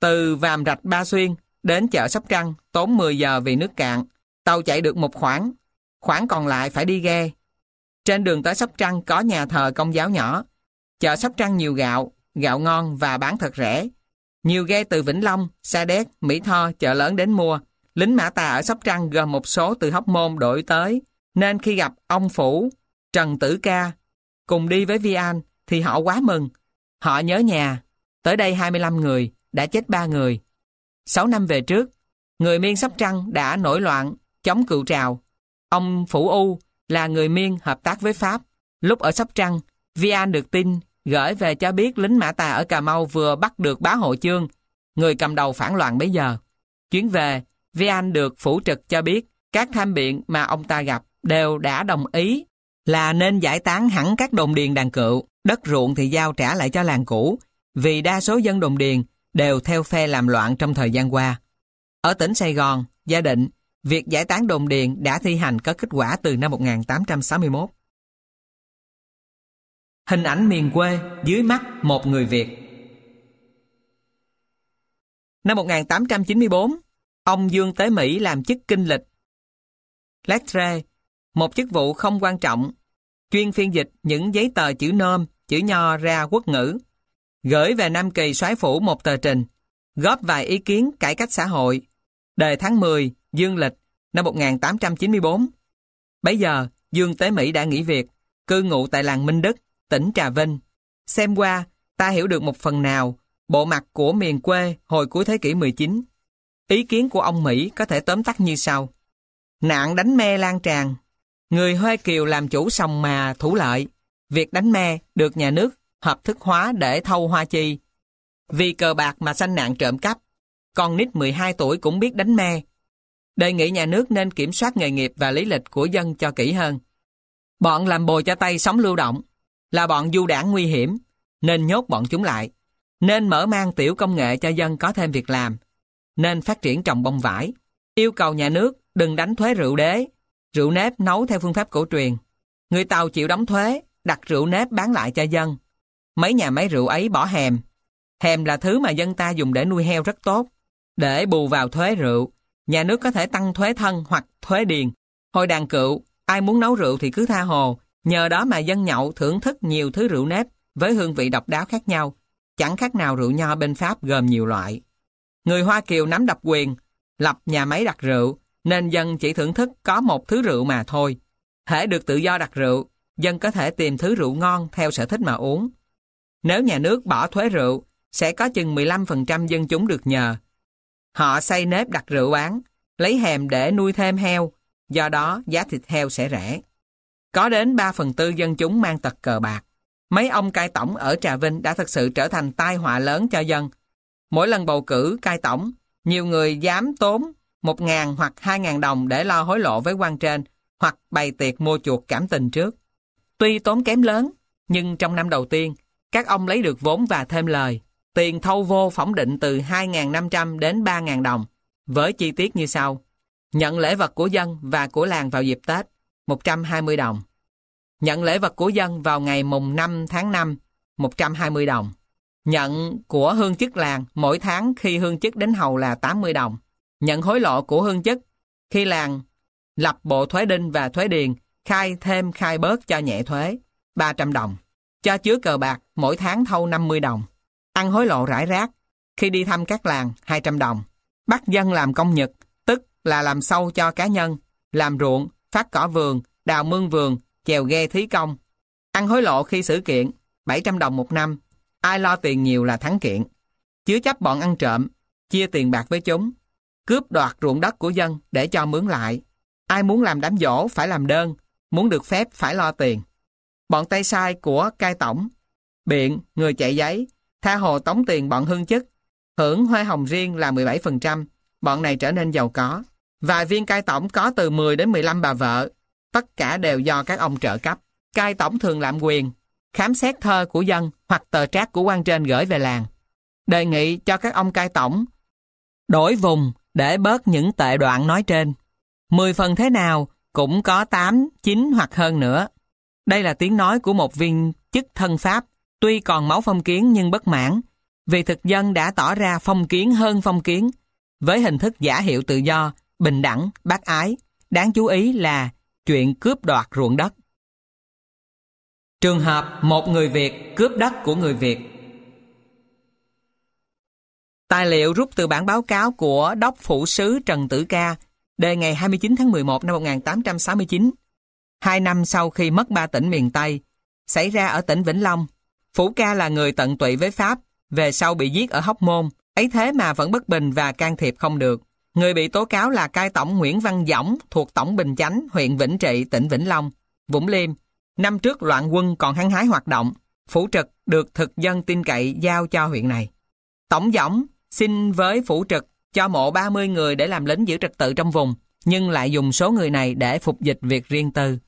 Từ Vàm Rạch Ba Xuyên, đến chợ Sóc Trăng tốn 10 giờ vì nước cạn. Tàu chạy được một khoảng, khoảng còn lại phải đi ghe. Trên đường tới Sóc Trăng có nhà thờ công giáo nhỏ. Chợ Sóc Trăng nhiều gạo, gạo ngon và bán thật rẻ. Nhiều ghe từ Vĩnh Long, Sa Đéc, Mỹ Tho, chợ lớn đến mua. Lính Mã Tà ở Sóc Trăng gồm một số từ Hóc Môn đổi tới. Nên khi gặp ông Phủ, Trần Tử Ca, cùng đi với Vi An, thì họ quá mừng. Họ nhớ nhà. Tới đây 25 người, đã chết 3 người. 6 năm về trước, người Miên Sóc Trăng đã nổi loạn, chống cựu trào. Ông Phủ U là người Miên hợp tác với Pháp. Lúc ở Sóc Trăng, Vi An được tin gửi về cho biết lính Mã Tà ở Cà Mau vừa bắt được bá hộ chương, người cầm đầu phản loạn bấy giờ. Chuyến về, Vi anh được phủ trực cho biết các tham biện mà ông ta gặp đều đã đồng ý là nên giải tán hẳn các đồn điền đàn cựu, đất ruộng thì giao trả lại cho làng cũ, vì đa số dân đồn điền đều theo phe làm loạn trong thời gian qua. Ở tỉnh Sài Gòn, gia định, việc giải tán đồn điền đã thi hành có kết quả từ năm 1861. Hình ảnh miền quê dưới mắt một người Việt Năm 1894, ông Dương tới Mỹ làm chức kinh lịch. Lettre, một chức vụ không quan trọng, chuyên phiên dịch những giấy tờ chữ nôm, chữ nho ra quốc ngữ. Gửi về Nam Kỳ soái phủ một tờ trình, góp vài ý kiến cải cách xã hội. Đề tháng 10, Dương lịch, năm 1894. Bấy giờ, Dương Tế Mỹ đã nghỉ việc, cư ngụ tại làng Minh Đức, tỉnh Trà Vinh. Xem qua, ta hiểu được một phần nào bộ mặt của miền quê hồi cuối thế kỷ 19. Ý kiến của ông Mỹ có thể tóm tắt như sau. Nạn đánh me lan tràn. Người Huê Kiều làm chủ sòng mà thủ lợi. Việc đánh me được nhà nước hợp thức hóa để thâu hoa chi. Vì cờ bạc mà sanh nạn trộm cắp. Con nít 12 tuổi cũng biết đánh me. Đề nghị nhà nước nên kiểm soát nghề nghiệp và lý lịch của dân cho kỹ hơn. Bọn làm bồi cho tay sống lưu động là bọn du đảng nguy hiểm, nên nhốt bọn chúng lại, nên mở mang tiểu công nghệ cho dân có thêm việc làm, nên phát triển trồng bông vải, yêu cầu nhà nước đừng đánh thuế rượu đế, rượu nếp nấu theo phương pháp cổ truyền. Người Tàu chịu đóng thuế, đặt rượu nếp bán lại cho dân. Mấy nhà máy rượu ấy bỏ hèm. Hèm là thứ mà dân ta dùng để nuôi heo rất tốt. Để bù vào thuế rượu, nhà nước có thể tăng thuế thân hoặc thuế điền. Hồi đàn cựu, ai muốn nấu rượu thì cứ tha hồ, Nhờ đó mà dân nhậu thưởng thức nhiều thứ rượu nếp với hương vị độc đáo khác nhau, chẳng khác nào rượu nho bên Pháp gồm nhiều loại. Người Hoa Kiều nắm độc quyền, lập nhà máy đặt rượu, nên dân chỉ thưởng thức có một thứ rượu mà thôi. Hễ được tự do đặt rượu, dân có thể tìm thứ rượu ngon theo sở thích mà uống. Nếu nhà nước bỏ thuế rượu, sẽ có chừng 15% dân chúng được nhờ. Họ xây nếp đặt rượu bán, lấy hèm để nuôi thêm heo, do đó giá thịt heo sẽ rẻ. Có đến 3 phần tư dân chúng mang tật cờ bạc. Mấy ông cai tổng ở Trà Vinh đã thực sự trở thành tai họa lớn cho dân. Mỗi lần bầu cử cai tổng, nhiều người dám tốn 1.000 hoặc 2.000 đồng để lo hối lộ với quan trên hoặc bày tiệc mua chuộc cảm tình trước. Tuy tốn kém lớn, nhưng trong năm đầu tiên, các ông lấy được vốn và thêm lời. Tiền thâu vô phỏng định từ 2.500 đến 3.000 đồng, với chi tiết như sau. Nhận lễ vật của dân và của làng vào dịp Tết, 120 đồng. Nhận lễ vật của dân vào ngày mùng 5 tháng 5, 120 đồng. Nhận của hương chức làng mỗi tháng khi hương chức đến hầu là 80 đồng. Nhận hối lộ của hương chức khi làng lập bộ thuế đinh và thuế điền, khai thêm khai bớt cho nhẹ thuế, 300 đồng. Cho chứa cờ bạc, mỗi tháng thâu 50 đồng. Ăn hối lộ rải rác, khi đi thăm các làng, 200 đồng. Bắt dân làm công nhật, tức là làm sâu cho cá nhân, làm ruộng, phát cỏ vườn, đào mương vườn, chèo ghe thí công. Ăn hối lộ khi xử kiện, 700 đồng một năm. Ai lo tiền nhiều là thắng kiện. Chứa chấp bọn ăn trộm, chia tiền bạc với chúng. Cướp đoạt ruộng đất của dân để cho mướn lại. Ai muốn làm đám dỗ phải làm đơn, muốn được phép phải lo tiền. Bọn tay sai của cai tổng, biện, người chạy giấy, tha hồ tống tiền bọn hương chức, hưởng hoa hồng riêng là 17%, bọn này trở nên giàu có. Vài viên cai tổng có từ 10 đến 15 bà vợ, tất cả đều do các ông trợ cấp. Cai tổng thường lạm quyền, khám xét thơ của dân hoặc tờ trác của quan trên gửi về làng. Đề nghị cho các ông cai tổng đổi vùng để bớt những tệ đoạn nói trên. 10 phần thế nào cũng có 8, 9 hoặc hơn nữa. Đây là tiếng nói của một viên chức thân Pháp, tuy còn máu phong kiến nhưng bất mãn, vì thực dân đã tỏ ra phong kiến hơn phong kiến, với hình thức giả hiệu tự do, bình đẳng, bác ái. Đáng chú ý là chuyện cướp đoạt ruộng đất. Trường hợp một người Việt cướp đất của người Việt Tài liệu rút từ bản báo cáo của Đốc Phủ Sứ Trần Tử Ca, đề ngày 29 tháng 11 năm 1869. Hai năm sau khi mất ba tỉnh miền Tây, xảy ra ở tỉnh Vĩnh Long. Phủ Ca là người tận tụy với Pháp, về sau bị giết ở Hóc Môn, ấy thế mà vẫn bất bình và can thiệp không được. Người bị tố cáo là cai tổng Nguyễn Văn Dõng thuộc tổng Bình Chánh, huyện Vĩnh Trị, tỉnh Vĩnh Long, Vũng Liêm. Năm trước loạn quân còn hăng hái hoạt động, phủ trực được thực dân tin cậy giao cho huyện này. Tổng Dõng xin với phủ trực cho mộ 30 người để làm lính giữ trật tự trong vùng, nhưng lại dùng số người này để phục dịch việc riêng tư.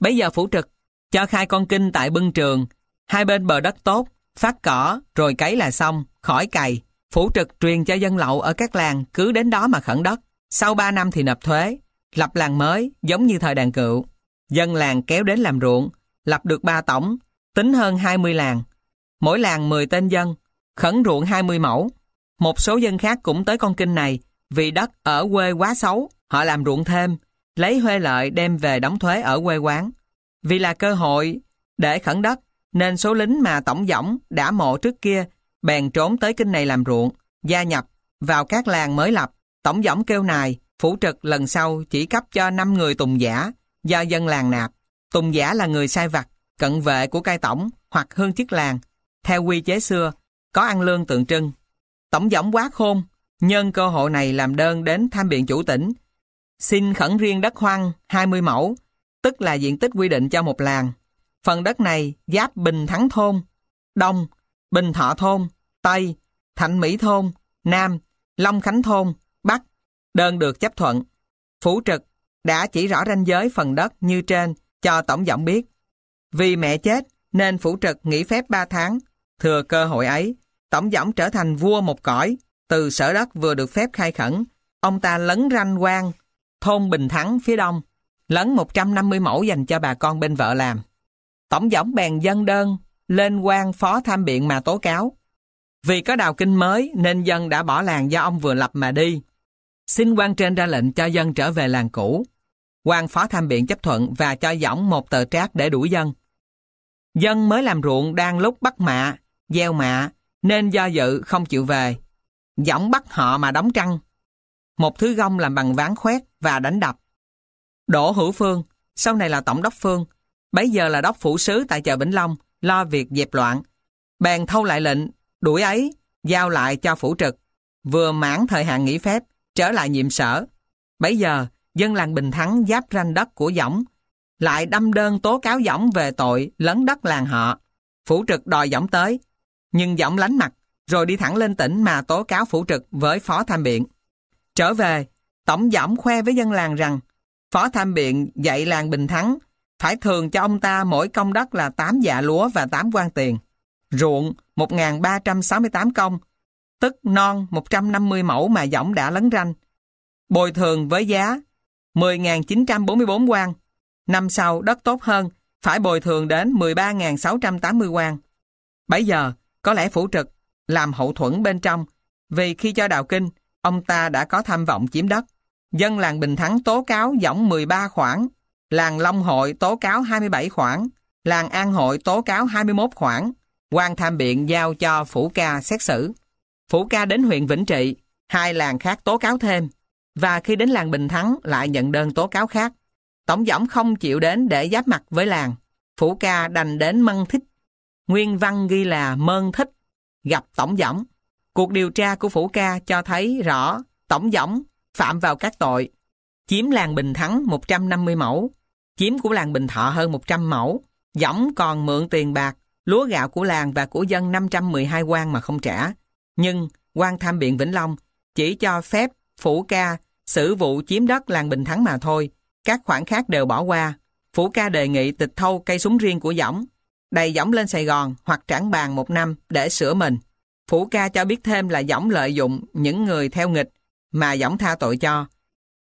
Bây giờ phủ trực cho khai con kinh tại bưng trường, hai bên bờ đất tốt, phát cỏ, rồi cấy là xong, khỏi cày. Phủ trực truyền cho dân lậu ở các làng cứ đến đó mà khẩn đất. Sau 3 năm thì nộp thuế, lập làng mới giống như thời đàn cựu. Dân làng kéo đến làm ruộng, lập được 3 tổng, tính hơn 20 làng. Mỗi làng 10 tên dân, khẩn ruộng 20 mẫu. Một số dân khác cũng tới con kinh này, vì đất ở quê quá xấu, họ làm ruộng thêm, lấy huê lợi đem về đóng thuế ở quê quán. Vì là cơ hội để khẩn đất, nên số lính mà tổng giỏng đã mộ trước kia bèn trốn tới kinh này làm ruộng, gia nhập vào các làng mới lập. Tổng giỏng kêu nài, phủ trực lần sau chỉ cấp cho 5 người tùng giả do dân làng nạp. Tùng giả là người sai vặt, cận vệ của cai tổng hoặc hương chức làng. Theo quy chế xưa, có ăn lương tượng trưng. Tổng giỏng quá khôn, nhân cơ hội này làm đơn đến tham biện chủ tỉnh, xin khẩn riêng đất hoang 20 mẫu, tức là diện tích quy định cho một làng. Phần đất này giáp Bình Thắng Thôn, Đông, Bình Thọ Thôn, Tây, Thạnh Mỹ Thôn, Nam, Long Khánh Thôn, Bắc. Đơn được chấp thuận. Phủ trực đã chỉ rõ ranh giới phần đất như trên cho tổng giọng biết. Vì mẹ chết nên phủ trực nghỉ phép 3 tháng. Thừa cơ hội ấy, tổng giọng trở thành vua một cõi. Từ sở đất vừa được phép khai khẩn, ông ta lấn ranh quan thôn Bình Thắng phía đông, lấn 150 mẫu dành cho bà con bên vợ làm. Tổng giọng bèn dân đơn, lên quan phó tham biện mà tố cáo. Vì có đào kinh mới nên dân đã bỏ làng do ông vừa lập mà đi. Xin quan trên ra lệnh cho dân trở về làng cũ. quan phó tham biện chấp thuận và cho giỏng một tờ trác để đuổi dân. Dân mới làm ruộng đang lúc bắt mạ, gieo mạ, nên do dự không chịu về. Giỏng bắt họ mà đóng trăng. Một thứ gông làm bằng ván khoét và đánh đập. Đỗ Hữu Phương, sau này là Tổng đốc Phương, bấy giờ là đốc phủ sứ tại chợ Vĩnh Long, lo việc dẹp loạn. Bèn thâu lại lệnh, đuổi ấy, giao lại cho phủ trực. Vừa mãn thời hạn nghỉ phép, trở lại nhiệm sở. Bấy giờ, dân làng Bình Thắng giáp ranh đất của Dõng, lại đâm đơn tố cáo Dõng về tội lấn đất làng họ. Phủ trực đòi Dõng tới, nhưng Dõng lánh mặt, rồi đi thẳng lên tỉnh mà tố cáo phủ trực với phó tham biện. Trở về, Tổng dõng khoe với dân làng rằng Phó tham biện dạy làng Bình Thắng phải thường cho ông ta mỗi công đất là 8 dạ lúa và 8 quan tiền. Ruộng 1.368 công, tức non 150 mẫu mà giọng đã lấn ranh. Bồi thường với giá 10.944 quan. Năm sau đất tốt hơn, phải bồi thường đến 13.680 quan. Bây giờ, có lẽ phủ trực làm hậu thuẫn bên trong, vì khi cho đào kinh, ông ta đã có tham vọng chiếm đất. Dân làng Bình Thắng tố cáo tổng 13 khoản, làng Long Hội tố cáo 27 khoản, làng An Hội tố cáo 21 khoản, quan tham biện giao cho Phủ Ca xét xử. Phủ Ca đến huyện Vĩnh Trị, hai làng khác tố cáo thêm, và khi đến làng Bình Thắng lại nhận đơn tố cáo khác. Tổng giỏng không chịu đến để giáp mặt với làng. Phủ Ca đành đến Mân Thích. Nguyên văn ghi là Mơn Thích, gặp Tổng giỏng. Cuộc điều tra của Phủ Ca cho thấy rõ Tổng giỏng phạm vào các tội chiếm làng Bình Thắng 150 mẫu, chiếm của làng Bình Thọ hơn 100 mẫu, dõng còn mượn tiền bạc, lúa gạo của làng và của dân 512 quan mà không trả. Nhưng quan tham biện Vĩnh Long chỉ cho phép Phủ Ca xử vụ chiếm đất làng Bình Thắng mà thôi, các khoản khác đều bỏ qua. Phủ Ca đề nghị tịch thâu cây súng riêng của dõng, đầy dõng lên Sài Gòn hoặc trảng bàn một năm để sửa mình. Phủ Ca cho biết thêm là dõng lợi dụng những người theo nghịch mà giỏng tha tội cho.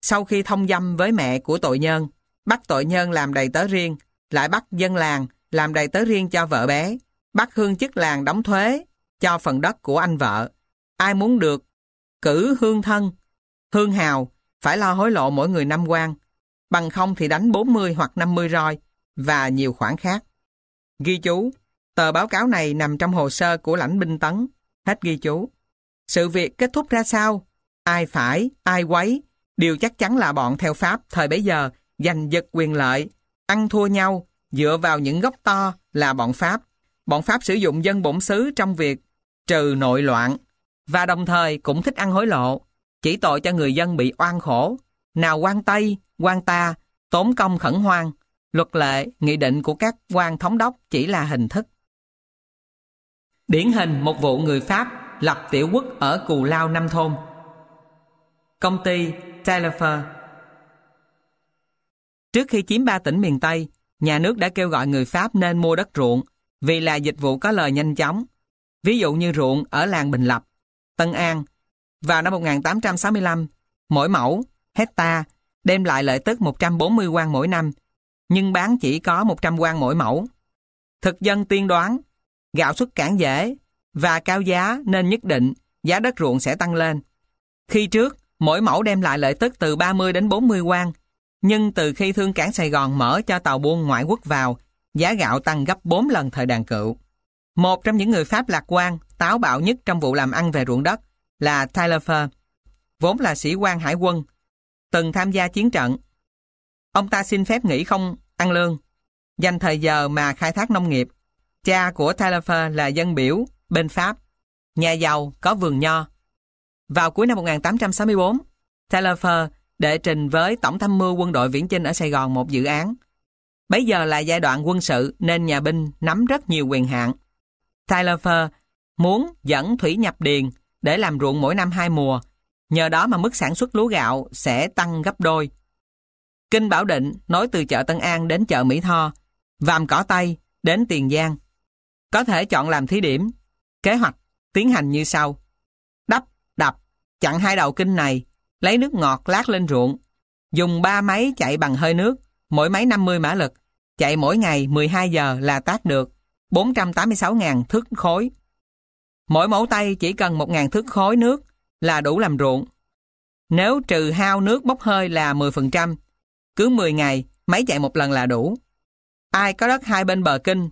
Sau khi thông dâm với mẹ của tội nhân, bắt tội nhân làm đầy tớ riêng, lại bắt dân làng làm đầy tớ riêng cho vợ bé, bắt hương chức làng đóng thuế cho phần đất của anh vợ. Ai muốn được cử hương thân Hương hào phải lo hối lộ mỗi người năm quan, bằng không thì đánh 40 hoặc 50 roi và nhiều khoản khác. Ghi chú, tờ báo cáo này nằm trong hồ sơ của lãnh binh tấn. Hết ghi chú. Sự việc kết thúc ra sao? Ai phải, ai quấy? Điều chắc chắn là bọn theo Pháp thời bấy giờ giành giật quyền lợi, ăn thua nhau, dựa vào những gốc to là bọn Pháp. Bọn Pháp sử dụng dân bổn xứ trong việc trừ nội loạn và đồng thời cũng thích ăn hối lộ, chỉ tội cho người dân bị oan khổ. Nào quan Tây, quan ta, tốn công khẩn hoang, luật lệ, nghị định của các quan thống đốc chỉ là hình thức. Điển hình một vụ người Pháp lập tiểu quốc ở Cù Lao Năm Thôn. Công ty Telefer Trước khi chiếm ba tỉnh miền Tây, nhà nước đã kêu gọi người Pháp nên mua đất ruộng vì là dịch vụ có lời nhanh chóng. Ví dụ như ruộng ở làng Bình Lập, Tân An, vào năm 1865, mỗi mẫu, hecta đem lại lợi tức 140 quan mỗi năm, nhưng bán chỉ có 100 quan mỗi mẫu. Thực dân tiên đoán, gạo xuất cảng dễ và cao giá nên nhất định giá đất ruộng sẽ tăng lên. Khi trước, mỗi mẫu đem lại lợi tức từ 30 đến 40 quan, nhưng từ khi thương cảng Sài Gòn mở cho tàu buôn ngoại quốc vào, giá gạo tăng gấp 4 lần thời đàn cựu. Một trong những người Pháp lạc quan, táo bạo nhất trong vụ làm ăn về ruộng đất là Tyler Fur, vốn là sĩ quan hải quân, từng tham gia chiến trận. Ông ta xin phép nghỉ không ăn lương, dành thời giờ mà khai thác nông nghiệp. Cha của Tyler Fur là dân biểu bên Pháp, nhà giàu có vườn nho. Vào cuối năm 1864, Tyler Fur đệ trình với Tổng tham mưu quân đội viễn chinh ở Sài Gòn một dự án. Bây giờ là giai đoạn quân sự nên nhà binh nắm rất nhiều quyền hạn. Tyler Fur muốn dẫn thủy nhập điền để làm ruộng mỗi năm hai mùa, nhờ đó mà mức sản xuất lúa gạo sẽ tăng gấp đôi. Kinh Bảo Định nối từ chợ Tân An đến chợ Mỹ Tho, Vàm Cỏ Tây đến Tiền Giang. Có thể chọn làm thí điểm. Kế hoạch tiến hành như sau. Đắp, đập, chặn hai đầu kinh này, lấy nước ngọt lát lên ruộng. Dùng 3 máy chạy bằng hơi nước, mỗi máy 50 mã lực. Chạy mỗi ngày 12 giờ là tác được 486.000 thước khối. Mỗi mẫu tay chỉ cần 1.000 thước khối nước là đủ làm ruộng. Nếu trừ hao nước bốc hơi là 10%, cứ 10 ngày máy chạy một lần là đủ. Ai có đất hai bên bờ kinh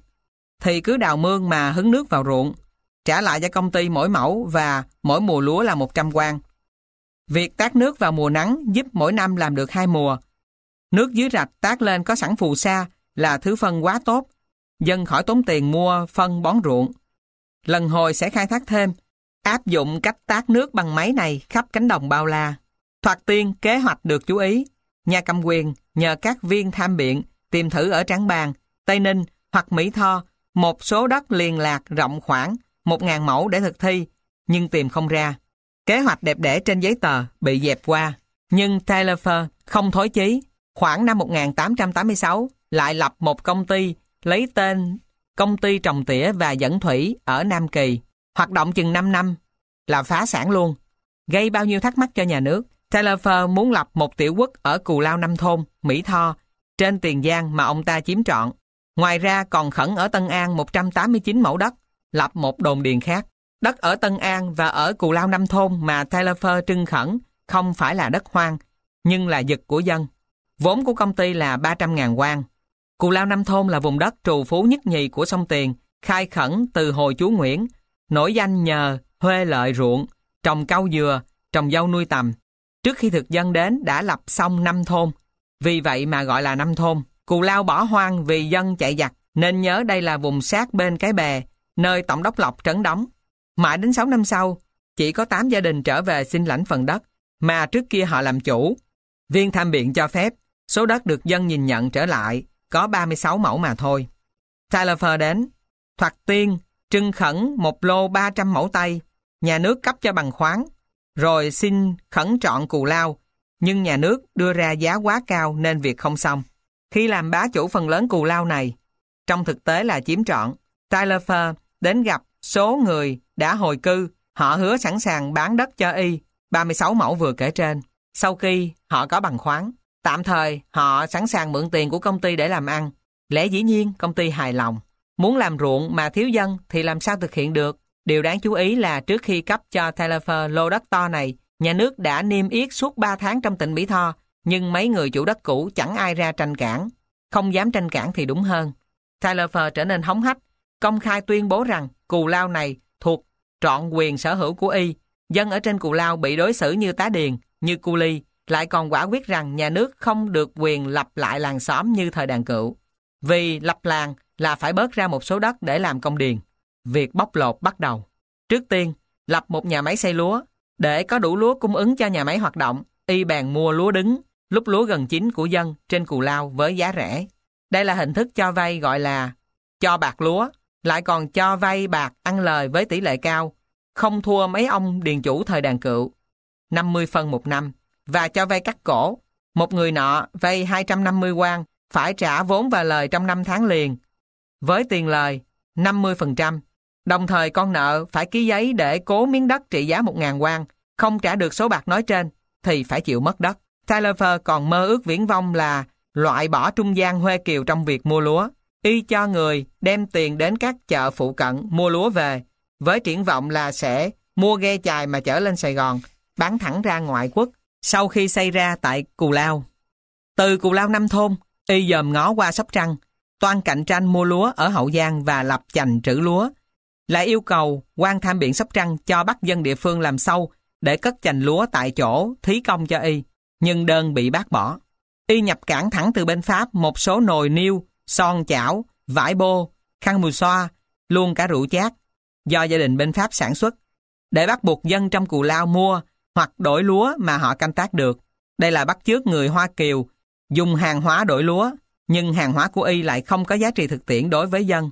thì cứ đào mương mà hứng nước vào ruộng, trả lại cho công ty mỗi mẫu và mỗi mùa lúa là 100 quan. Việc tát nước vào mùa nắng giúp mỗi năm làm được hai mùa. Nước dưới rạch tát lên có sẵn phù sa là thứ phân quá tốt. Dân khỏi tốn tiền mua phân bón ruộng. Lần hồi sẽ khai thác thêm, áp dụng cách tát nước bằng máy này khắp cánh đồng bao la. Thoạt tiên kế hoạch được chú ý. Nhà cầm quyền nhờ các viên tham biện tìm thử ở Tráng Bàng, Tây Ninh hoặc Mỹ Tho một số đất liền lạc rộng khoảng 1.000 mẫu để thực thi, nhưng tìm không ra. Kế hoạch đẹp đẽ trên giấy tờ bị dẹp qua, nhưng Taylor không thối chí. Khoảng năm 1886 lại lập một công ty lấy tên Công ty Trồng Tỉa và Dẫn Thủy ở Nam Kỳ. Hoạt động chừng 5 năm là phá sản luôn. Gây bao nhiêu thắc mắc cho nhà nước. Taylor muốn lập một tiểu quốc ở Cù Lao Năm Thôn, Mỹ Tho, trên Tiền Giang mà ông ta chiếm trọn. Ngoài ra còn khẩn ở Tân An 189 mẫu đất, lập một đồn điền khác. Đất ở Tân An và ở Cù Lao Năm Thôn mà Taylor Fur trưng khẩn không phải là đất hoang, nhưng là giật của dân. Vốn của công ty là 300.000 quan. Cù Lao Năm Thôn là vùng đất trù phú nhất nhì của sông Tiền, khai khẩn từ hồi chú Nguyễn, nổi danh nhờ huê lợi ruộng, trồng cau dừa, trồng dâu nuôi tầm. Trước khi thực dân đến đã lập xong năm thôn, vì vậy mà gọi là năm thôn. Cù Lao bỏ hoang vì dân chạy giặc, nên nhớ đây là vùng sát bên cái bè, nơi Tổng đốc Lộc trấn đóng. Mãi đến 6 năm sau, chỉ có 8 gia đình trở về xin lãnh phần đất, mà trước kia họ làm chủ. Viên tham biện cho phép, số đất được dân nhìn nhận trở lại, có 36 mẫu mà thôi. Tyler Fair đến, thoạt tiên, trưng khẩn một lô 300 mẫu tay, nhà nước cấp cho bằng khoáng, rồi xin khẩn trọn cù lao, nhưng nhà nước đưa ra giá quá cao nên việc không xong. Khi làm bá chủ phần lớn cù lao này, trong thực tế là chiếm trọn, Tyler Fair đến gặp số người đã hồi cư, họ hứa sẵn sàng bán đất cho y, 36 mẫu vừa kể trên, sau khi họ có bằng khoáng. Tạm thời, họ sẵn sàng mượn tiền của công ty để làm ăn. Lẽ dĩ nhiên, công ty hài lòng. Muốn làm ruộng mà thiếu dân thì làm sao thực hiện được? Điều đáng chú ý là trước khi cấp cho Telefer lô đất to này, Nhà nước đã niêm yết suốt 3 tháng trong tỉnh Mỹ Tho, nhưng mấy người chủ đất cũ chẳng ai ra tranh cản. Không dám tranh cản thì đúng hơn. Telefer trở nên hóng hách, công khai tuyên bố rằng cù lao này thuộc trọn quyền sở hữu của y. Dân ở trên cù lao bị đối xử như tá điền, như cu ly, lại còn quả quyết rằng nhà nước không được quyền lập lại làng xóm như thời đàn cựu. Vì lập làng là phải bớt ra một số đất để làm công điền. Việc bóc lột bắt đầu. Trước tiên, lập một nhà máy xây lúa. Để có đủ lúa cung ứng cho nhà máy hoạt động, y bèn mua lúa đứng, lúc lúa gần chín của dân trên cù lao với giá rẻ. Đây là hình thức cho vay gọi là cho bạc lúa, lại còn cho vay bạc ăn lời với tỷ lệ cao, không thua mấy ông điền chủ thời đàn cựu. 50 phân một năm, và cho vay cắt cổ. Một người nọ vay 250 quan, phải trả vốn và lời trong 5 tháng liền. Với tiền lời, 50%. Đồng thời con nợ phải ký giấy để cố miếng đất trị giá 1.000 quan, không trả được số bạc nói trên, thì phải chịu mất đất. Tyler Fur còn mơ ước viễn vong là loại bỏ trung gian Huê Kiều trong việc mua lúa. Y cho người đem tiền đến các chợ phụ cận mua lúa về, với triển vọng là sẽ mua ghe chài mà chở lên Sài Gòn, bán thẳng ra ngoại quốc, sau khi xây ra tại Cù Lao. Từ Cù Lao Năm Thôn, y dòm ngó qua Sóc Trăng, toan cạnh tranh mua lúa ở Hậu Giang và lập chành trữ lúa. Lại yêu cầu quan tham biện Sóc Trăng cho bắt dân địa phương làm sâu để cất chành lúa tại chỗ thí công cho y, nhưng đơn bị bác bỏ. Y nhập cảng thẳng từ bên Pháp một số nồi niêu, son chảo, vải bô, khăn mùi xoa, luôn cả rượu chát, do gia đình bên Pháp sản xuất, để bắt buộc dân trong cù lao mua hoặc đổi lúa mà họ canh tác được. Đây là bắt chước người Hoa Kiều dùng hàng hóa đổi lúa, nhưng hàng hóa của y lại không có giá trị thực tiễn đối với dân.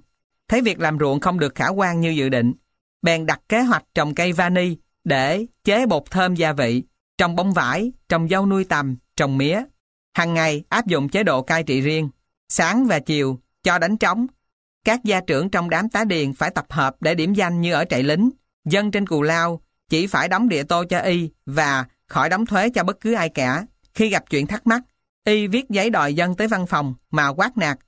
Thấy việc làm ruộng không được khả quan như dự định, bèn đặt kế hoạch trồng cây vani để chế bột thơm gia vị, trồng bông vải, trồng dâu nuôi tầm, trồng mía. Hàng ngày áp dụng chế độ cai trị riêng, sáng và chiều cho đánh trống. Các gia trưởng trong đám tá điền phải tập hợp để điểm danh như ở trại lính. Dân trên cù lao chỉ phải đóng địa tô cho y và khỏi đóng thuế cho bất cứ ai cả. Khi gặp chuyện thắc mắc, y viết giấy đòi dân tới văn phòng mà quát nạt,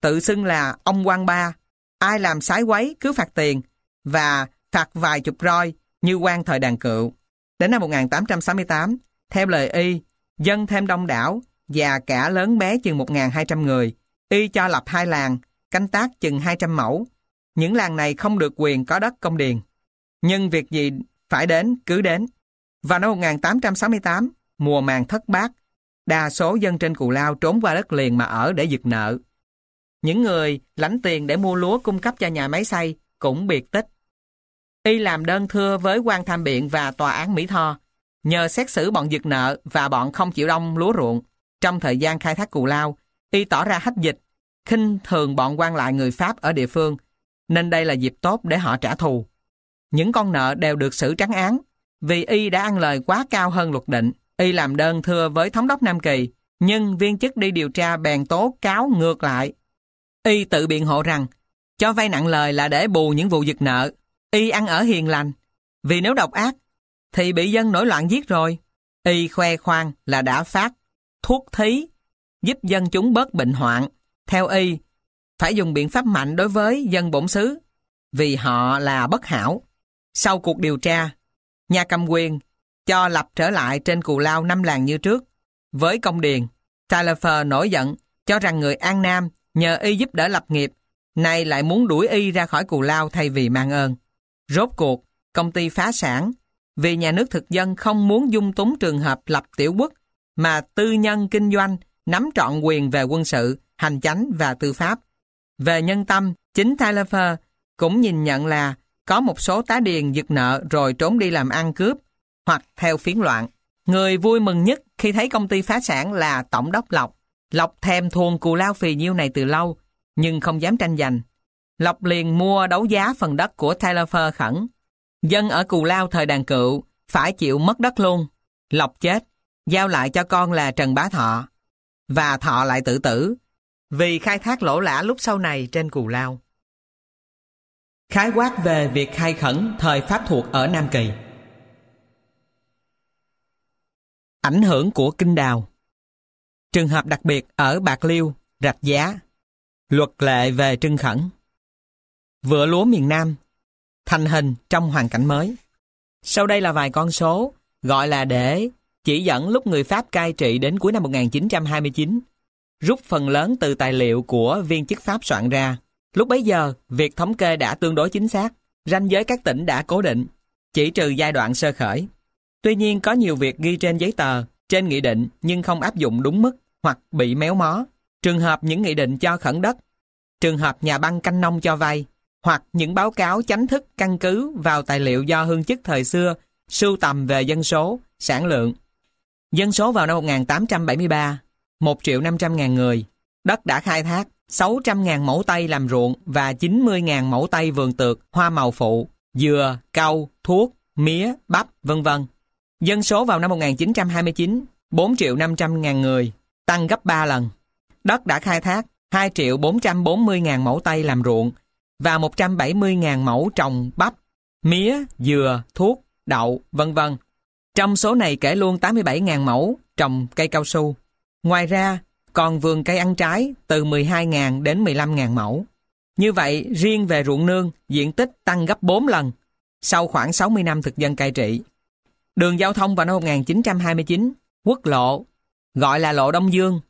tự xưng là ông quan ba. Ai làm sái quấy cứ phạt tiền và phạt vài chục roi như quan thời đàn cựu. Đến năm 1868, theo lời y, dân thêm đông đảo và cả lớn bé chừng 1.200 người. Y cho lập hai làng, canh tác chừng 200 mẫu. Những làng này không được quyền có đất công điền. Nhưng việc gì phải đến cứ đến. Vào năm 1868, mùa màng thất bát, đa số dân trên Cù Lao trốn qua đất liền mà ở để giật nợ. Những người lãnh tiền để mua lúa cung cấp cho nhà máy xây cũng biệt tích. Y làm đơn thưa với quan tham biện và tòa án Mỹ Tho, nhờ xét xử bọn giật nợ và bọn không chịu đông lúa ruộng. Trong thời gian khai thác Cù Lao, Y tỏ ra hách dịch, khinh thường bọn quan lại người Pháp ở địa phương, nên đây là dịp tốt để họ trả thù. Những con nợ đều được xử trắng án, vì Y đã ăn lời quá cao hơn luật định. Y làm đơn thưa với thống đốc Nam Kỳ, nhưng viên chức đi điều tra bèn tố cáo ngược lại. Y tự biện hộ rằng, cho vay nặng lời là để bù những vụ giật nợ. Y ăn ở hiền lành, vì nếu độc ác, thì bị dân nổi loạn giết rồi. Y khoe khoang là đã phát thuốc thí, giúp dân chúng bớt bệnh hoạn. Theo Y, phải dùng biện pháp mạnh đối với dân bổn xứ, vì họ là bất hảo. Sau cuộc điều tra, nhà cầm quyền cho lập trở lại trên cù lao năm làng như trước. Với công điền, Talifer nổi giận, cho rằng người An Nam nhờ y giúp đỡ lập nghiệp, nay lại muốn đuổi y ra khỏi cù lao thay vì mang ơn. Rốt cuộc, công ty phá sản, vì nhà nước thực dân không muốn dung túng trường hợp lập tiểu quốc, mà tư nhân kinh doanh nắm trọn quyền về quân sự, hành chánh và tư pháp. Về nhân tâm, chính Tyler cũng nhìn nhận là có một số tá điền giật nợ rồi trốn đi làm ăn cướp hoặc theo phiến loạn. Người vui mừng nhất khi thấy công ty phá sản là Tổng đốc Lộc. Lộc thèm thuồng cù lao phì nhiêu này từ lâu, nhưng không dám tranh giành. Lộc liền mua đấu giá phần đất của Tyler khẩn. Dân ở cù lao thời đàn cựu phải chịu mất đất luôn. Lộc chết, giao lại cho con là Trần Bá Thọ. Và Thọ lại tự tử, vì khai thác lỗ lã lúc sau này trên cù lao. Khái quát về việc khai khẩn thời Pháp thuộc ở Nam Kỳ. Ảnh hưởng của kinh đào. Trường hợp đặc biệt ở Bạc Liêu, Rạch Giá. Luật lệ về trưng khẩn. Vựa lúa miền Nam Thành hình trong hoàn cảnh mới. Sau đây là vài con số gọi là để chỉ dẫn lúc người Pháp cai trị đến cuối năm 1929, rút phần lớn từ tài liệu của viên chức Pháp soạn ra. Lúc bấy giờ, việc thống kê đã tương đối chính xác, ranh giới các tỉnh đã cố định, chỉ trừ giai đoạn sơ khởi. Tuy nhiên có nhiều việc ghi trên giấy tờ, trên nghị định nhưng không áp dụng đúng mức hoặc bị méo mó. Trường hợp những nghị định cho khẩn đất, trường hợp nhà băng canh nông cho vay, hoặc những báo cáo chánh thức căn cứ vào tài liệu do hương chức thời xưa sưu tầm về dân số, sản lượng. Dân số vào năm 1873, 1 triệu 500 ngàn người. Đất đã khai thác 600 ngàn mẫu tây làm ruộng và 90 ngàn mẫu tây vườn tược, hoa màu phụ, dừa, cau, thuốc, mía, bắp, vân vân. Dân số vào năm 1929, 4 triệu 500 ngàn người, tăng gấp 3 lần. Đất đã khai thác 2 triệu 440 ngàn mẫu tây làm ruộng và 170 ngàn mẫu trồng bắp, mía, dừa, thuốc, đậu, vân vân. Trong số này kể luôn 87 ngàn mẫu trồng cây cao su. Ngoài ra, còn vườn cây ăn trái từ 12.000 đến 15.000 mẫu. Như vậy, riêng về ruộng nương, diện tích tăng gấp 4 lần sau khoảng 60 năm thực dân cai trị. Đường giao thông vào năm 1929, quốc lộ, gọi là lộ Đông Dương,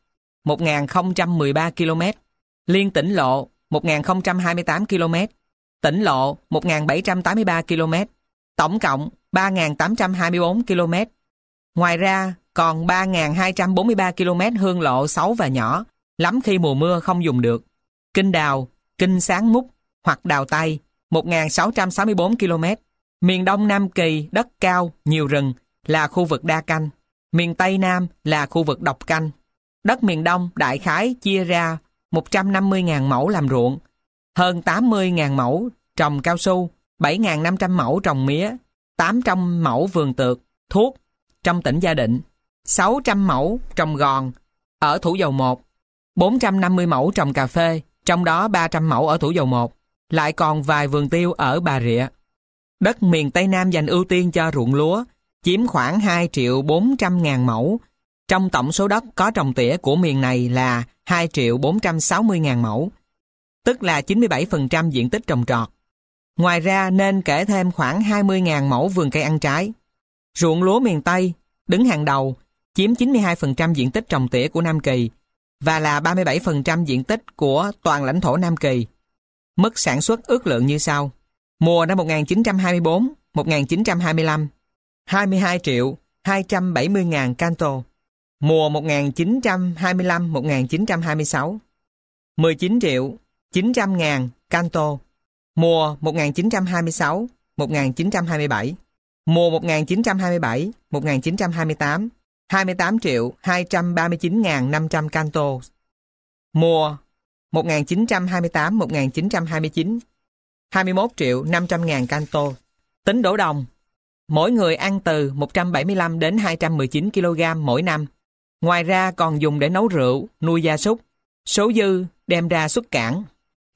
1013 km, liên tỉnh lộ 1028 km, tỉnh lộ 1783 km, tổng cộng 3824 km. Ngoài ra, còn 3.243 km hương lộ xấu và nhỏ, lắm khi mùa mưa không dùng được. Kinh Đào, Kinh Sáng Múc hoặc Đào tay, 1.664 km. Miền Đông Nam Kỳ, đất cao, nhiều rừng, là khu vực đa canh. Miền Tây Nam là khu vực độc canh. Đất miền Đông đại khái chia ra 150.000 mẫu làm ruộng, hơn 80.000 mẫu trồng cao su, 7.500 mẫu trồng mía, 800 mẫu vườn tược, thuốc trong tỉnh Gia Định, 600 mẫu trồng gòn ở Thủ Dầu 1, 450 mẫu trồng cà phê, trong đó 300 mẫu ở Thủ Dầu 1, lại còn vài vườn tiêu ở Bà Rịa. Đất miền Tây Nam dành ưu tiên cho ruộng lúa, chiếm khoảng 2 triệu 400 ngàn mẫu. Trong tổng số đất có trồng tỉa của miền này là 2 triệu 460 ngàn mẫu, tức là 97% diện tích trồng trọt. Ngoài ra nên kể thêm khoảng 20.000 mẫu vườn cây ăn trái. Ruộng lúa miền Tây đứng hàng đầu, chiếm 92% diện tích trồng tỉa của Nam Kỳ và là 37% diện tích của toàn lãnh thổ Nam Kỳ. Mức sản xuất ước lượng như sau. Mùa năm 1924, 1925, 22 triệu 270.000 canto. Mùa 1925-1926, 19 triệu 900.000 canto. Mùa 1926-1927, mùa 1927-1928, 28 triệu 239.500 canto. Mùa 1928-1929, 21 triệu 500.000 canto. Tính đổ đồng, mỗi người ăn từ 175 đến 219 kg mỗi năm. Ngoài ra còn dùng để nấu rượu, nuôi gia súc. Số dư đem ra xuất cảng.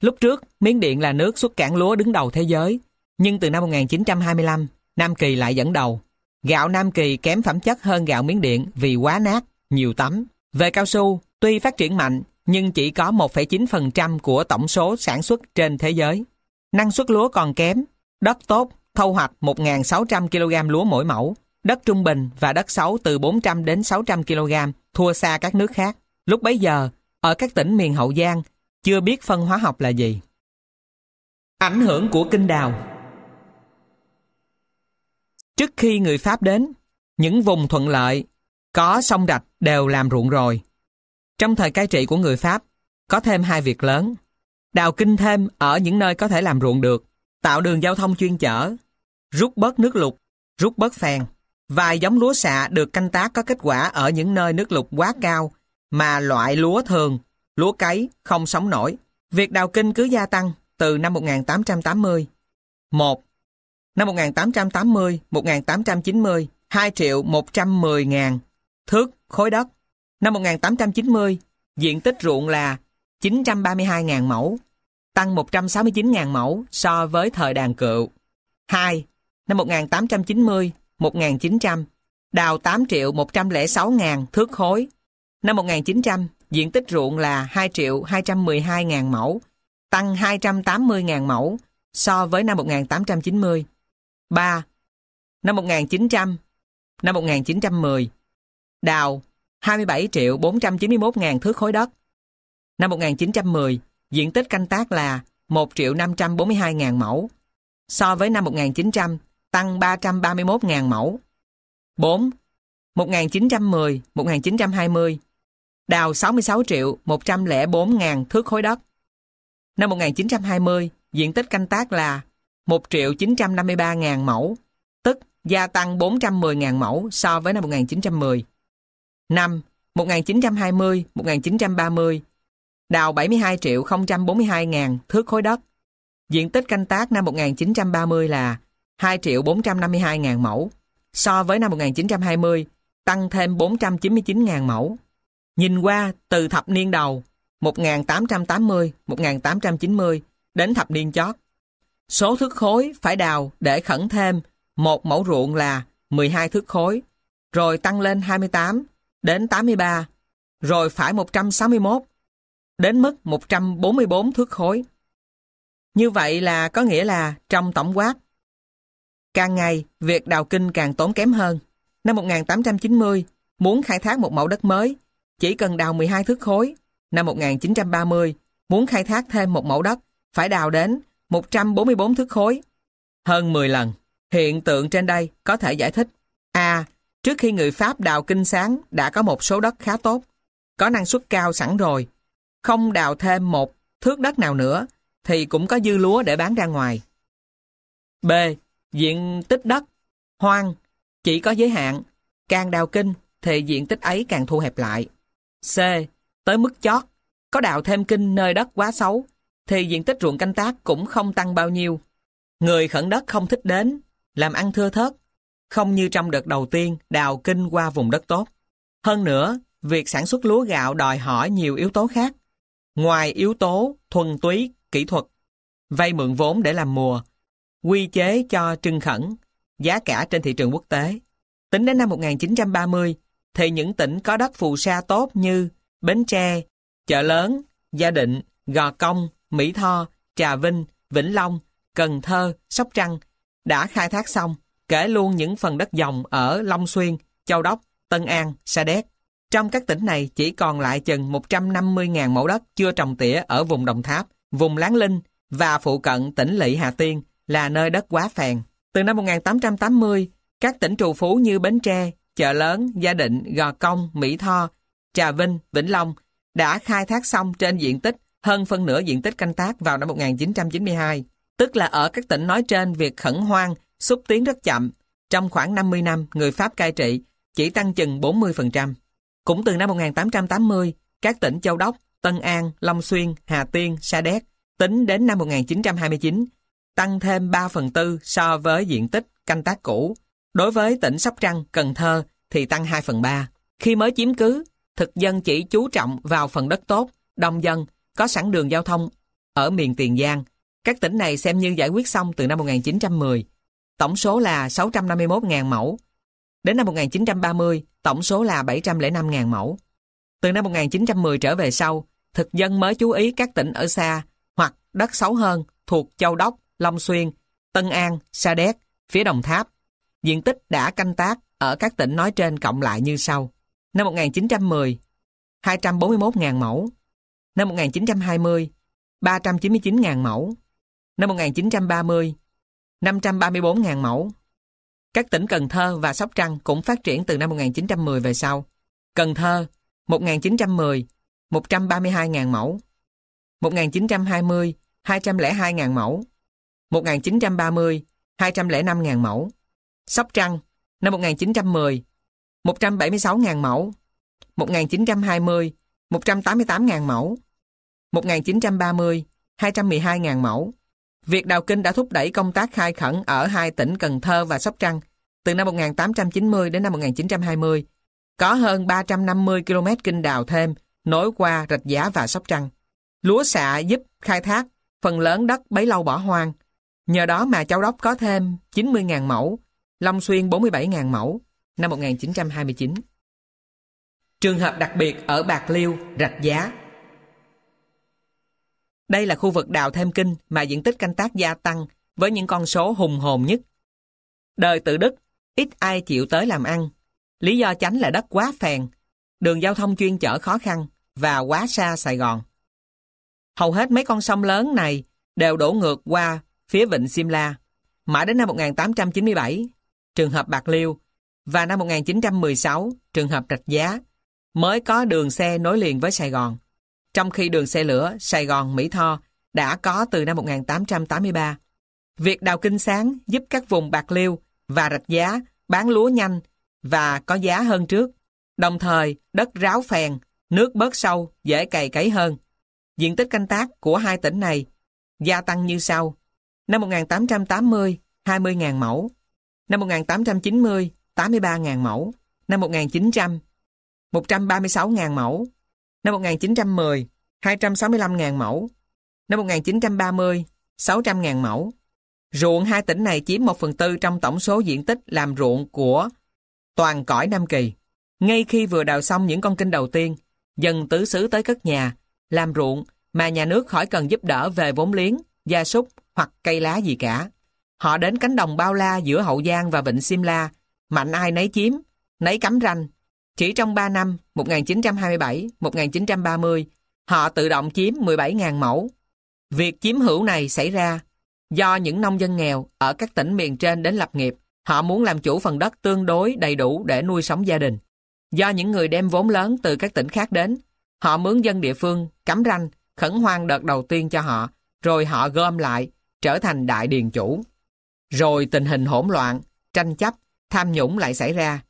Lúc trước, Miến Điện là nước xuất cảng lúa đứng đầu thế giới. Nhưng từ năm 1925, Nam Kỳ lại dẫn đầu. Gạo Nam Kỳ kém phẩm chất hơn gạo Miến Điện vì quá nát, nhiều tấm. Về cao su, tuy phát triển mạnh, nhưng chỉ có 1,9% của tổng số sản xuất trên thế giới. Năng suất lúa còn kém, đất tốt, thâu hoạch 1.600 kg lúa mỗi mẫu, đất trung bình và đất xấu từ 400 đến 600 kg, thua xa các nước khác. Lúc bấy giờ, ở các tỉnh miền Hậu Giang, chưa biết phân hóa học là gì. Ảnh hưởng của kinh đào Trước khi người Pháp đến, những vùng thuận lợi, có sông rạch đều làm ruộng rồi. Trong thời cai trị của người Pháp, có thêm hai việc lớn. Đào kinh thêm ở những nơi có thể làm ruộng được, tạo đường giao thông chuyên chở, rút bớt nước lụt, rút bớt phèn. Vài giống lúa xạ được canh tác có kết quả ở những nơi nước lụt quá cao mà loại lúa thường, lúa cấy không sống nổi. Việc đào kinh cứ gia tăng từ năm 1880. 1. Năm 1880, 1890, 2 triệu 110 ngàn thước khối đất. Năm 1890, diện tích ruộng là 932 ngàn mẫu, tăng 169 ngàn mẫu so với thời đàn cựu. 2. Năm 1890, 1900, đào 8 triệu 106 ngàn thước khối. Năm 1900, diện tích ruộng là 2 triệu 212 ngàn mẫu, tăng 280 ngàn mẫu so với năm 1890. 3. Năm 1900, năm 1910. Đào 27 triệu 491 ngàn thước khối đất. Năm 1910, diện tích canh tác là 1 triệu 542 ngàn mẫu. So với năm 1900, tăng 331 ngàn mẫu. 4. 1910-1920, đào 66 triệu 104 ngàn thước khối đất. Năm 1920, diện tích canh tác là 1.953.000 mẫu, tức gia tăng 410.000 mẫu so với năm 1910. Năm 1920-1930, đào 72.042.000 thước khối đất. Diện tích canh tác năm 1930 là 2.452.000 mẫu, so với năm 1920 tăng thêm 499.000 mẫu. Nhìn qua từ thập niên đầu 1880-1890 đến thập niên chót, số thước khối phải đào để khẩn thêm một mẫu ruộng là 12 thước khối, rồi tăng lên 28 đến 83, rồi phải 161, đến mức 144 thước khối. Như vậy là có nghĩa là trong tổng quát, càng ngày việc đào kinh càng tốn kém hơn. Năm 1890, muốn khai thác một mẫu đất mới, chỉ cần đào 12 thước khối. Năm 1930, muốn khai thác thêm một mẫu đất, phải đào đến 144 thước khối. Hơn 10 lần. Hiện tượng trên đây có thể giải thích. A. trước khi người Pháp đào kinh sáng đã có một số đất khá tốt, có năng suất cao sẵn rồi. Không đào thêm một thước đất nào nữa, thì cũng có dư lúa để bán ra ngoài. B. Diện tích đất, hoang, chỉ có giới hạn, càng đào kinh thì diện tích ấy càng thu hẹp lại. C. Tới mức chót, có đào thêm kinh nơi đất quá xấu, thì diện tích ruộng canh tác cũng không tăng bao nhiêu. Người khẩn đất không thích đến, làm ăn thưa thớt, không như trong đợt đầu tiên đào kinh qua vùng đất tốt. Hơn nữa, việc sản xuất lúa gạo đòi hỏi nhiều yếu tố khác. Ngoài yếu tố thuần túy, kỹ thuật, vay mượn vốn để làm mùa, quy chế cho trưng khẩn, giá cả trên thị trường quốc tế. Tính đến năm 1930, thì những tỉnh có đất phù sa tốt như Bến Tre, Chợ Lớn, Gia Định, Gò Công, Mỹ Tho, Trà Vinh, Vĩnh Long, Cần Thơ, Sóc Trăng đã khai thác xong, kể luôn những phần đất dòng ở Long Xuyên, Châu Đốc, Tân An, Sa Đéc. Trong các tỉnh này chỉ còn lại chừng 150.000 mẫu đất chưa trồng tỉa ở vùng Đồng Tháp, vùng Láng Linh và phụ cận tỉnh Lỵ Hà Tiên là nơi đất quá phèn. Từ năm 1880, các tỉnh trù phú như Bến Tre, Chợ Lớn, Gia Định, Gò Công, Mỹ Tho, Trà Vinh, Vĩnh Long đã khai thác xong trên diện tích hơn phân nửa diện tích canh tác vào năm 1992. Tức là ở các tỉnh nói trên việc khẩn hoang, xúc tiến rất chậm. Trong khoảng 50 năm, người Pháp cai trị chỉ tăng chừng 40%. Cũng từ năm 1880, các tỉnh Châu Đốc, Tân An, Long Xuyên, Hà Tiên, Sa Đéc tính đến năm 1929 tăng thêm 3 phần tư so với diện tích canh tác cũ. Đối với tỉnh Sóc Trăng, Cần Thơ thì tăng 2 phần 3. Khi mới chiếm cứ, thực dân chỉ chú trọng vào phần đất tốt, đông dân, có sẵn đường giao thông ở miền Tiền Giang. Các tỉnh này xem như giải quyết xong từ năm 1910. Tổng số là 651.000 mẫu. Đến năm 1930, tổng số là 705.000 mẫu. Từ năm 1910 trở về sau, thực dân mới chú ý các tỉnh ở xa hoặc đất xấu hơn thuộc Châu Đốc, Long Xuyên, Tân An, Sa Đéc, phía Đồng Tháp. Diện tích đã canh tác ở các tỉnh nói trên cộng lại như sau. Năm 1910, 241.000 mẫu. Năm 1920, 399.000 mẫu. Năm 1930, 534.000 mẫu. Các tỉnh Cần Thơ và Sóc Trăng cũng phát triển từ năm 1910 về sau. Cần Thơ, 1910, 132.000 mẫu. 1920, 202.000 mẫu. 1930, 205.000 mẫu. Sóc Trăng, năm 1910, 176.000 mẫu. 1920, 188.000 mẫu. 1930, 212.000 mẫu. Việc đào kinh đã thúc đẩy công tác khai khẩn ở hai tỉnh Cần Thơ và Sóc Trăng từ năm 1890 đến năm 1920. Có hơn 350 km kinh đào thêm nối qua Rạch Giá và Sóc Trăng. Lúa xạ giúp khai thác phần lớn đất bấy lâu bỏ hoang. Nhờ đó mà Châu Đốc có thêm 90.000 mẫu, Long Xuyên 47.000 mẫu năm 1929. Trường hợp đặc biệt ở Bạc Liêu, Rạch Giá. Đây là khu vực đào thêm kinh mà diện tích canh tác gia tăng với những con số hùng hồn nhất. Đời tự Đức, ít ai chịu tới làm ăn. Lý do chánh là đất quá phèn, đường giao thông chuyên chở khó khăn và quá xa Sài Gòn. Hầu hết mấy con sông lớn này đều đổ ngược qua phía vịnh Simla. Mãi đến năm 1897, trường hợp Bạc Liêu, và năm 1916, trường hợp Rạch Giá, mới có đường xe nối liền với Sài Gòn. Trong khi đường xe lửa Sài Gòn Mỹ Tho đã có từ năm 1883. Việc đào kinh sáng giúp các vùng Bạc Liêu và Rạch Giá bán lúa nhanh và có giá hơn trước. Đồng thời, đất ráo phèn, nước bớt sâu, dễ cày cấy hơn. Diện tích canh tác của hai tỉnh này gia tăng như sau. Năm 1880, 20.000 mẫu. Năm 1890, 83.000 mẫu. Năm 1900, 136.000 mẫu. Năm 1910, 265.000 mẫu. Năm 1930, 600.000 mẫu. Ruộng hai tỉnh này chiếm 1 phần tư trong tổng số diện tích làm ruộng của toàn cõi Nam Kỳ. Ngay khi vừa đào xong những con kênh đầu tiên, dần tứ xứ tới cất nhà, làm ruộng mà nhà nước khỏi cần giúp đỡ về vốn liếng, gia súc hoặc cây lá gì cả. Họ đến cánh đồng bao la giữa Hậu Giang và Vịnh Simla, mạnh ai nấy chiếm, nấy cắm ranh. Chỉ trong 3 năm, 1927-1930, họ tự động chiếm 17.000 mẫu. Việc chiếm hữu này xảy ra do những nông dân nghèo ở các tỉnh miền trên đến lập nghiệp, họ muốn làm chủ phần đất tương đối đầy đủ để nuôi sống gia đình. Do những người đem vốn lớn từ các tỉnh khác đến, họ mướn dân địa phương, cắm ranh, khẩn hoang đợt đầu tiên cho họ, rồi họ gom lại, trở thành đại điền chủ. Rồi tình hình hỗn loạn, tranh chấp, tham nhũng lại xảy ra.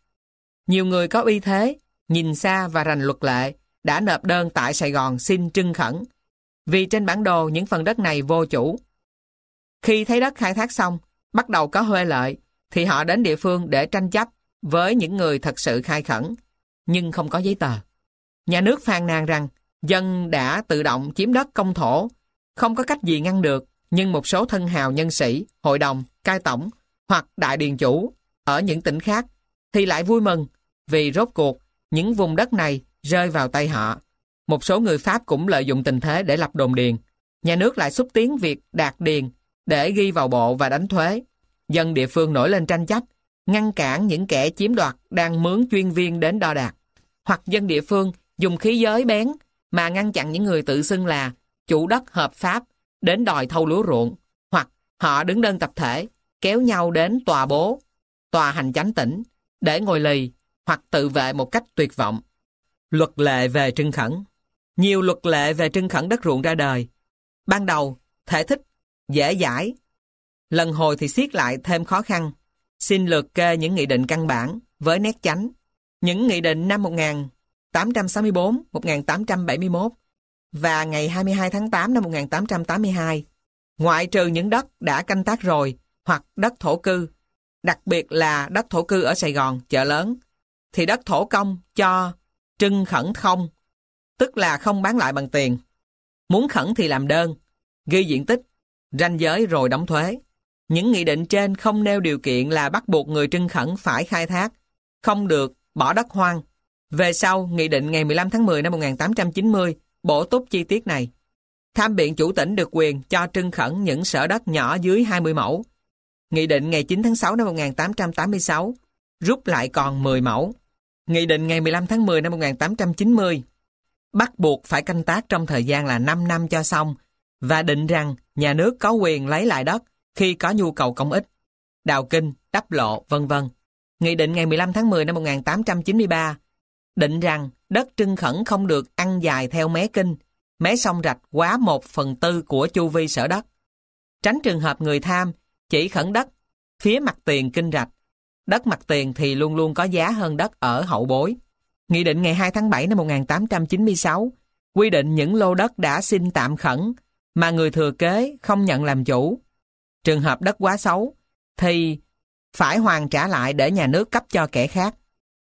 Nhiều người có uy thế, nhìn xa và rành luật lệ, đã nộp đơn tại Sài Gòn xin trưng khẩn. Vì trên bản đồ những phần đất này vô chủ. Khi thấy đất khai thác xong, bắt đầu có huê lợi, thì họ đến địa phương để tranh chấp với những người thật sự khai khẩn, nhưng không có giấy tờ. Nhà nước phàn nàn rằng dân đã tự động chiếm đất công thổ, không có cách gì ngăn được, nhưng một số thân hào nhân sĩ, hội đồng, cai tổng hoặc đại điền chủ ở những tỉnh khác thì lại vui mừng vì rốt cuộc những vùng đất này rơi vào tay họ. Một số người Pháp cũng lợi dụng tình thế để lập đồn điền. Nhà nước lại xúc tiến việc đạt điền để ghi vào bộ và đánh thuế. Dân địa phương nổi lên tranh chấp, ngăn cản những kẻ chiếm đoạt đang mướn chuyên viên đến đo đạc. Hoặc dân địa phương dùng khí giới bén mà ngăn chặn những người tự xưng là chủ đất hợp pháp đến đòi thâu lúa ruộng. Hoặc họ đứng đơn tập thể, kéo nhau đến tòa bố, tòa hành chánh tỉnh để ngồi lì hoặc tự vệ một cách tuyệt vọng. Luật lệ về trưng khẩn Nhiều luật lệ về trưng khẩn đất ruộng ra đời. Ban đầu, thể thích, dễ giải. Lần hồi thì siết lại thêm khó khăn. Xin lượt kê những nghị định căn bản với nét chánh. Những nghị định năm 1864, 1871 và ngày 22 tháng 8 năm 1882. Ngoại trừ những đất đã canh tác rồi hoặc đất thổ cư, đặc biệt là đất thổ cư ở Sài Gòn, chợ lớn, thì đất thổ công cho trưng khẩn không, tức là không bán lại bằng tiền. Muốn khẩn thì làm đơn, ghi diện tích, ranh giới rồi đóng thuế. Những nghị định trên không nêu điều kiện là bắt buộc người trưng khẩn phải khai thác, không được bỏ đất hoang. Về sau, Nghị định ngày 15 tháng 10 năm 1890 bổ túc chi tiết này. Tham biện chủ tỉnh được quyền cho trưng khẩn những sở đất nhỏ dưới 20 mẫu. Nghị định ngày 9 tháng 6 năm 1886 rút lại còn 10 mẫu. Nghị định ngày 15 tháng 10 năm 1890 bắt buộc phải canh tác trong thời gian là 5 năm cho xong và định rằng nhà nước có quyền lấy lại đất khi có nhu cầu công ích, đào kinh, đắp lộ, vân vân. Nghị định ngày 15 tháng 10 năm 1893 định rằng đất trưng khẩn không được ăn dài theo mé kinh, mé sông rạch quá một phần tư của chu vi sở đất. Tránh trường hợp người tham chỉ khẩn đất phía mặt tiền kinh rạch. Đất mặt tiền thì luôn luôn có giá hơn đất ở hậu bối. Nghị định ngày 2 tháng 7 năm 1896 quy định những lô đất đã xin tạm khẩn mà người thừa kế không nhận làm chủ. Trường hợp đất quá xấu thì phải hoàn trả lại để nhà nước cấp cho kẻ khác.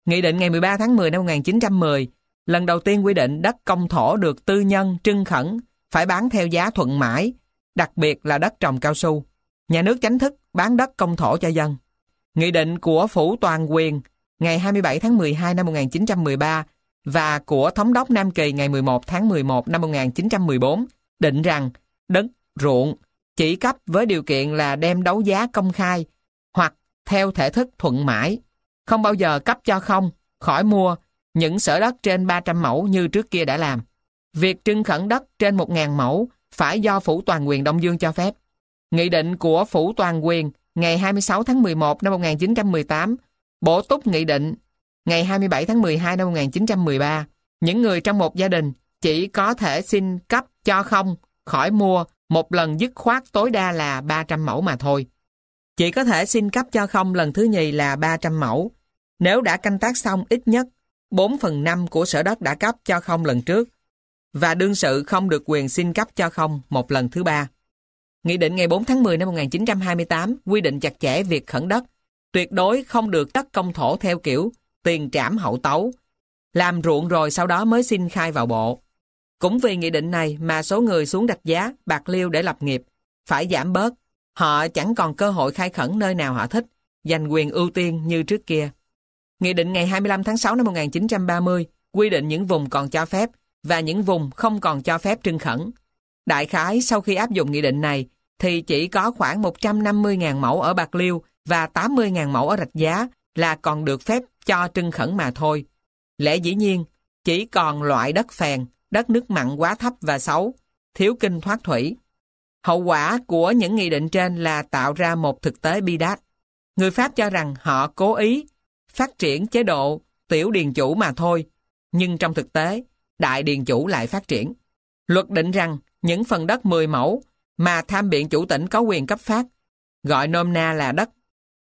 Nghị định ngày 13 tháng 10 năm 1910 lần đầu tiên quy định đất công thổ được tư nhân trưng khẩn phải bán theo giá thuận mãi, đặc biệt là đất trồng cao su. Nhà nước chánh thức bán đất công thổ cho dân. Nghị định của Phủ Toàn quyền ngày 27 tháng 12 năm 1913 và của Thống đốc Nam Kỳ ngày 11 tháng 11 năm 1914 định rằng đất ruộng chỉ cấp với điều kiện là đem đấu giá công khai hoặc theo thể thức thuận mãi, không bao giờ cấp cho không, khỏi mua những sở đất trên 300 mẫu như trước kia đã làm. Việc trưng khẩn đất trên 1.000 mẫu phải do Phủ Toàn quyền Đông Dương cho phép. Nghị định của Phủ Toàn quyền ngày 26 tháng 11 năm 1918, bổ túc nghị định ngày 27 tháng 12 năm 1913, những người trong một gia đình chỉ có thể xin cấp cho không khỏi mua một lần dứt khoát tối đa là 300 mẫu mà thôi. Chỉ có thể xin cấp cho không lần thứ nhì là 300 mẫu. Nếu đã canh tác xong ít nhất 4 phần 5 của sở đất đã cấp cho không lần trước và đương sự không được quyền xin cấp cho không một lần thứ ba. Nghị định ngày 4 tháng 10 năm 1928 quy định chặt chẽ việc khẩn đất, tuyệt đối không được đất công thổ theo kiểu tiền trảm hậu tấu, làm ruộng rồi sau đó mới xin khai vào bộ. Cũng vì nghị định này mà số người xuống đặt giá bạc liêu để lập nghiệp phải giảm bớt. Họ chẳng còn cơ hội khai khẩn nơi nào họ thích, giành quyền ưu tiên như trước kia. Nghị định ngày 25 tháng 6 năm 1930 quy định những vùng còn cho phép và những vùng không còn cho phép trưng khẩn. Đại khái sau khi áp dụng nghị định này thì chỉ có khoảng 150.000 mẫu ở Bạc Liêu và 80.000 mẫu ở Rạch Giá là còn được phép cho trưng khẩn mà thôi. Lẽ dĩ nhiên, chỉ còn loại đất phèn, đất nước mặn quá thấp và xấu, thiếu kinh thoát thủy. Hậu quả của những nghị định trên là tạo ra một thực tế bi đát. Người Pháp cho rằng họ cố ý phát triển chế độ tiểu điền chủ mà thôi, nhưng trong thực tế, đại điền chủ lại phát triển. Luật định rằng những phần đất 10 mẫu mà tham biện chủ tỉnh có quyền cấp phát, gọi nôm na là đất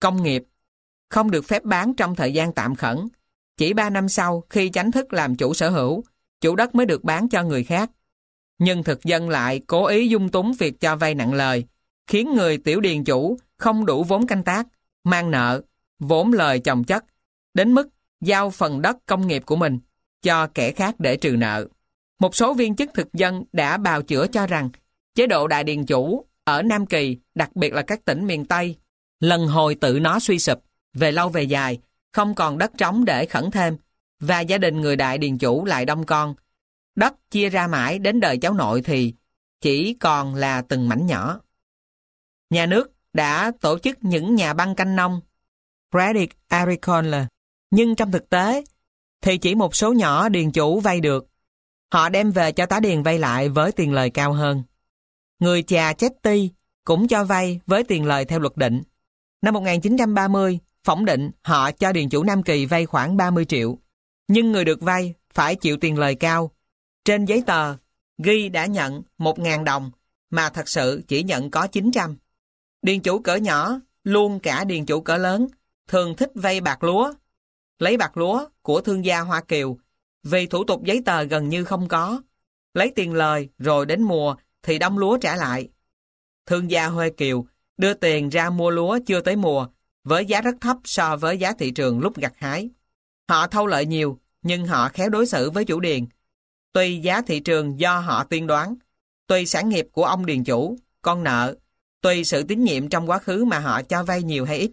công nghiệp, không được phép bán trong thời gian tạm khẩn. Chỉ 3 năm sau khi chánh thức làm chủ sở hữu, chủ đất mới được bán cho người khác. Nhưng thực dân lại cố ý dung túng việc cho vay nặng lời, khiến người tiểu điền chủ không đủ vốn canh tác, mang nợ, vốn lời chồng chất, đến mức giao phần đất công nghiệp của mình cho kẻ khác để trừ nợ. Một số viên chức thực dân đã bào chữa cho rằng chế độ đại điền chủ ở Nam Kỳ, đặc biệt là các tỉnh miền Tây, lần hồi tự nó suy sụp, về lâu về dài, không còn đất trống để khẩn thêm, và gia đình người đại điền chủ lại đông con. Đất chia ra mãi đến đời cháu nội thì chỉ còn là từng mảnh nhỏ. Nhà nước đã tổ chức những nhà băng canh nông, Credit Agricole, nhưng trong thực tế thì chỉ một số nhỏ điền chủ vay được. Họ đem về cho tá điền vay lại với tiền lời cao hơn. Người chà Chetty cũng cho vay với tiền lời theo luật định. Năm 1930, phỏng định họ cho điền chủ Nam Kỳ vay khoảng 30 triệu. Nhưng người được vay phải chịu tiền lời cao. Trên giấy tờ, ghi đã nhận 1.000 đồng, mà thật sự chỉ nhận có 900. Điền chủ cỡ nhỏ, luôn cả điền chủ cỡ lớn, thường thích vay bạc lúa. Lấy bạc lúa của thương gia Hoa Kiều, vì thủ tục giấy tờ gần như không có. Lấy tiền lời rồi đến mùa thì đóng lúa trả lại. Thương gia Huê Kiều đưa tiền ra mua lúa chưa tới mùa, với giá rất thấp so với giá thị trường lúc gặt hái. Họ thâu lợi nhiều, nhưng họ khéo đối xử với chủ điền. Tuy giá thị trường do họ tiên đoán, tuy sản nghiệp của ông điền chủ, con nợ, tùy sự tín nhiệm trong quá khứ mà họ cho vay nhiều hay ít.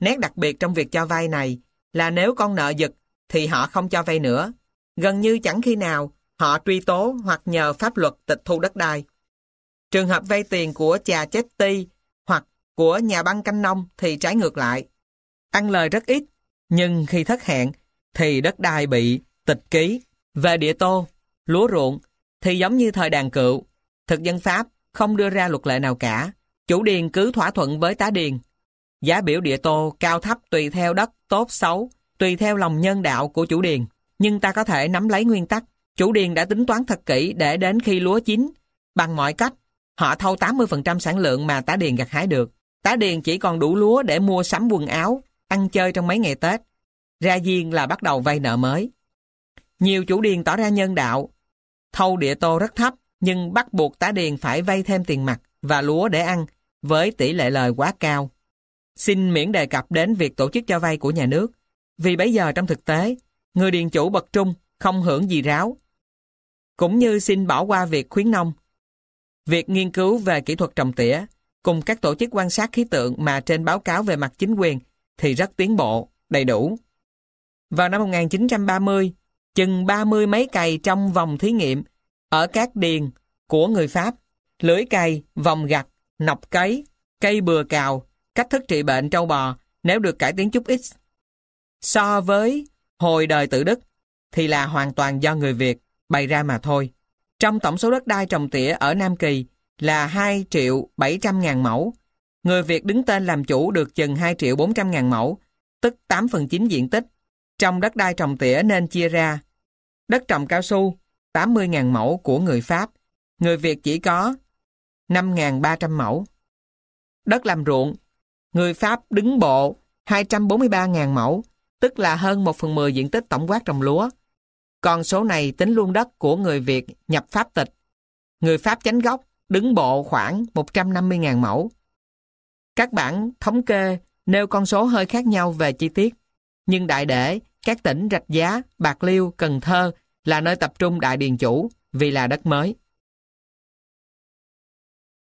Nét đặc biệt trong việc cho vay này là nếu con nợ giật thì họ không cho vay nữa. Gần như chẳng khi nào họ truy tố hoặc nhờ pháp luật tịch thu đất đai. Trường hợp vay tiền của cha chết ti hoặc của nhà băng canh nông thì trái ngược lại. Ăn lời rất ít, nhưng khi thất hẹn thì đất đai bị tịch ký. Về địa tô, lúa ruộng thì giống như thời đàn cựu, thực dân Pháp không đưa ra luật lệ nào cả. Chủ điền cứ thỏa thuận với tá điền. Giá biểu địa tô cao thấp tùy theo đất tốt xấu, tùy theo lòng nhân đạo của chủ điền. Nhưng ta có thể nắm lấy nguyên tắc. Chủ điền đã tính toán thật kỹ để đến khi lúa chín, bằng mọi cách, họ thâu 80% sản lượng mà tá điền gặt hái được. Tá điền chỉ còn đủ lúa để mua sắm quần áo, ăn chơi trong mấy ngày Tết. Ra diên là bắt đầu vay nợ mới. Nhiều chủ điền tỏ ra nhân đạo. Thâu địa tô rất thấp, nhưng bắt buộc tá điền phải vay thêm tiền mặt và lúa để ăn, với tỷ lệ lời quá cao. Xin miễn đề cập đến việc tổ chức cho vay của nhà nước, vì bây giờ trong thực tế, người điền chủ bậc trung không hưởng gì ráo. Cũng như xin bỏ qua việc khuyến nông. Việc nghiên cứu về kỹ thuật trồng tỉa, cùng các tổ chức quan sát khí tượng mà trên báo cáo về mặt chính quyền thì rất tiến bộ, đầy đủ. Vào năm 1930, chừng 30 mấy cày trong vòng thí nghiệm ở các điền của người Pháp, lưới cày, vòng gặt, nọc cấy, cây bừa cào, cách thức trị bệnh trâu bò nếu được cải tiến chút ít. So với hồi đời tự Đức, thì là hoàn toàn do người Việt bày ra mà thôi. Trong tổng số đất đai trồng tỉa ở Nam Kỳ là 2 triệu 700 ngàn mẫu, người Việt đứng tên làm chủ được chừng 2 triệu 400 ngàn mẫu, tức 8 phần 9 diện tích. Trong đất đai trồng tỉa nên chia ra đất trồng cao su 80 ngàn mẫu của người Pháp, người Việt chỉ có 5.300 mẫu. Đất làm ruộng, người Pháp đứng bộ 243.000 mẫu, tức là hơn 1 phần 10 diện tích tổng quát trồng lúa. Còn số này tính luôn đất của người Việt nhập Pháp tịch. Người Pháp chánh gốc đứng bộ khoảng 150.000 mẫu. Các bản thống kê nêu con số hơi khác nhau về chi tiết, nhưng đại để các tỉnh Rạch Giá, Bạc Liêu, Cần Thơ là nơi tập trung đại điền chủ vì là đất mới.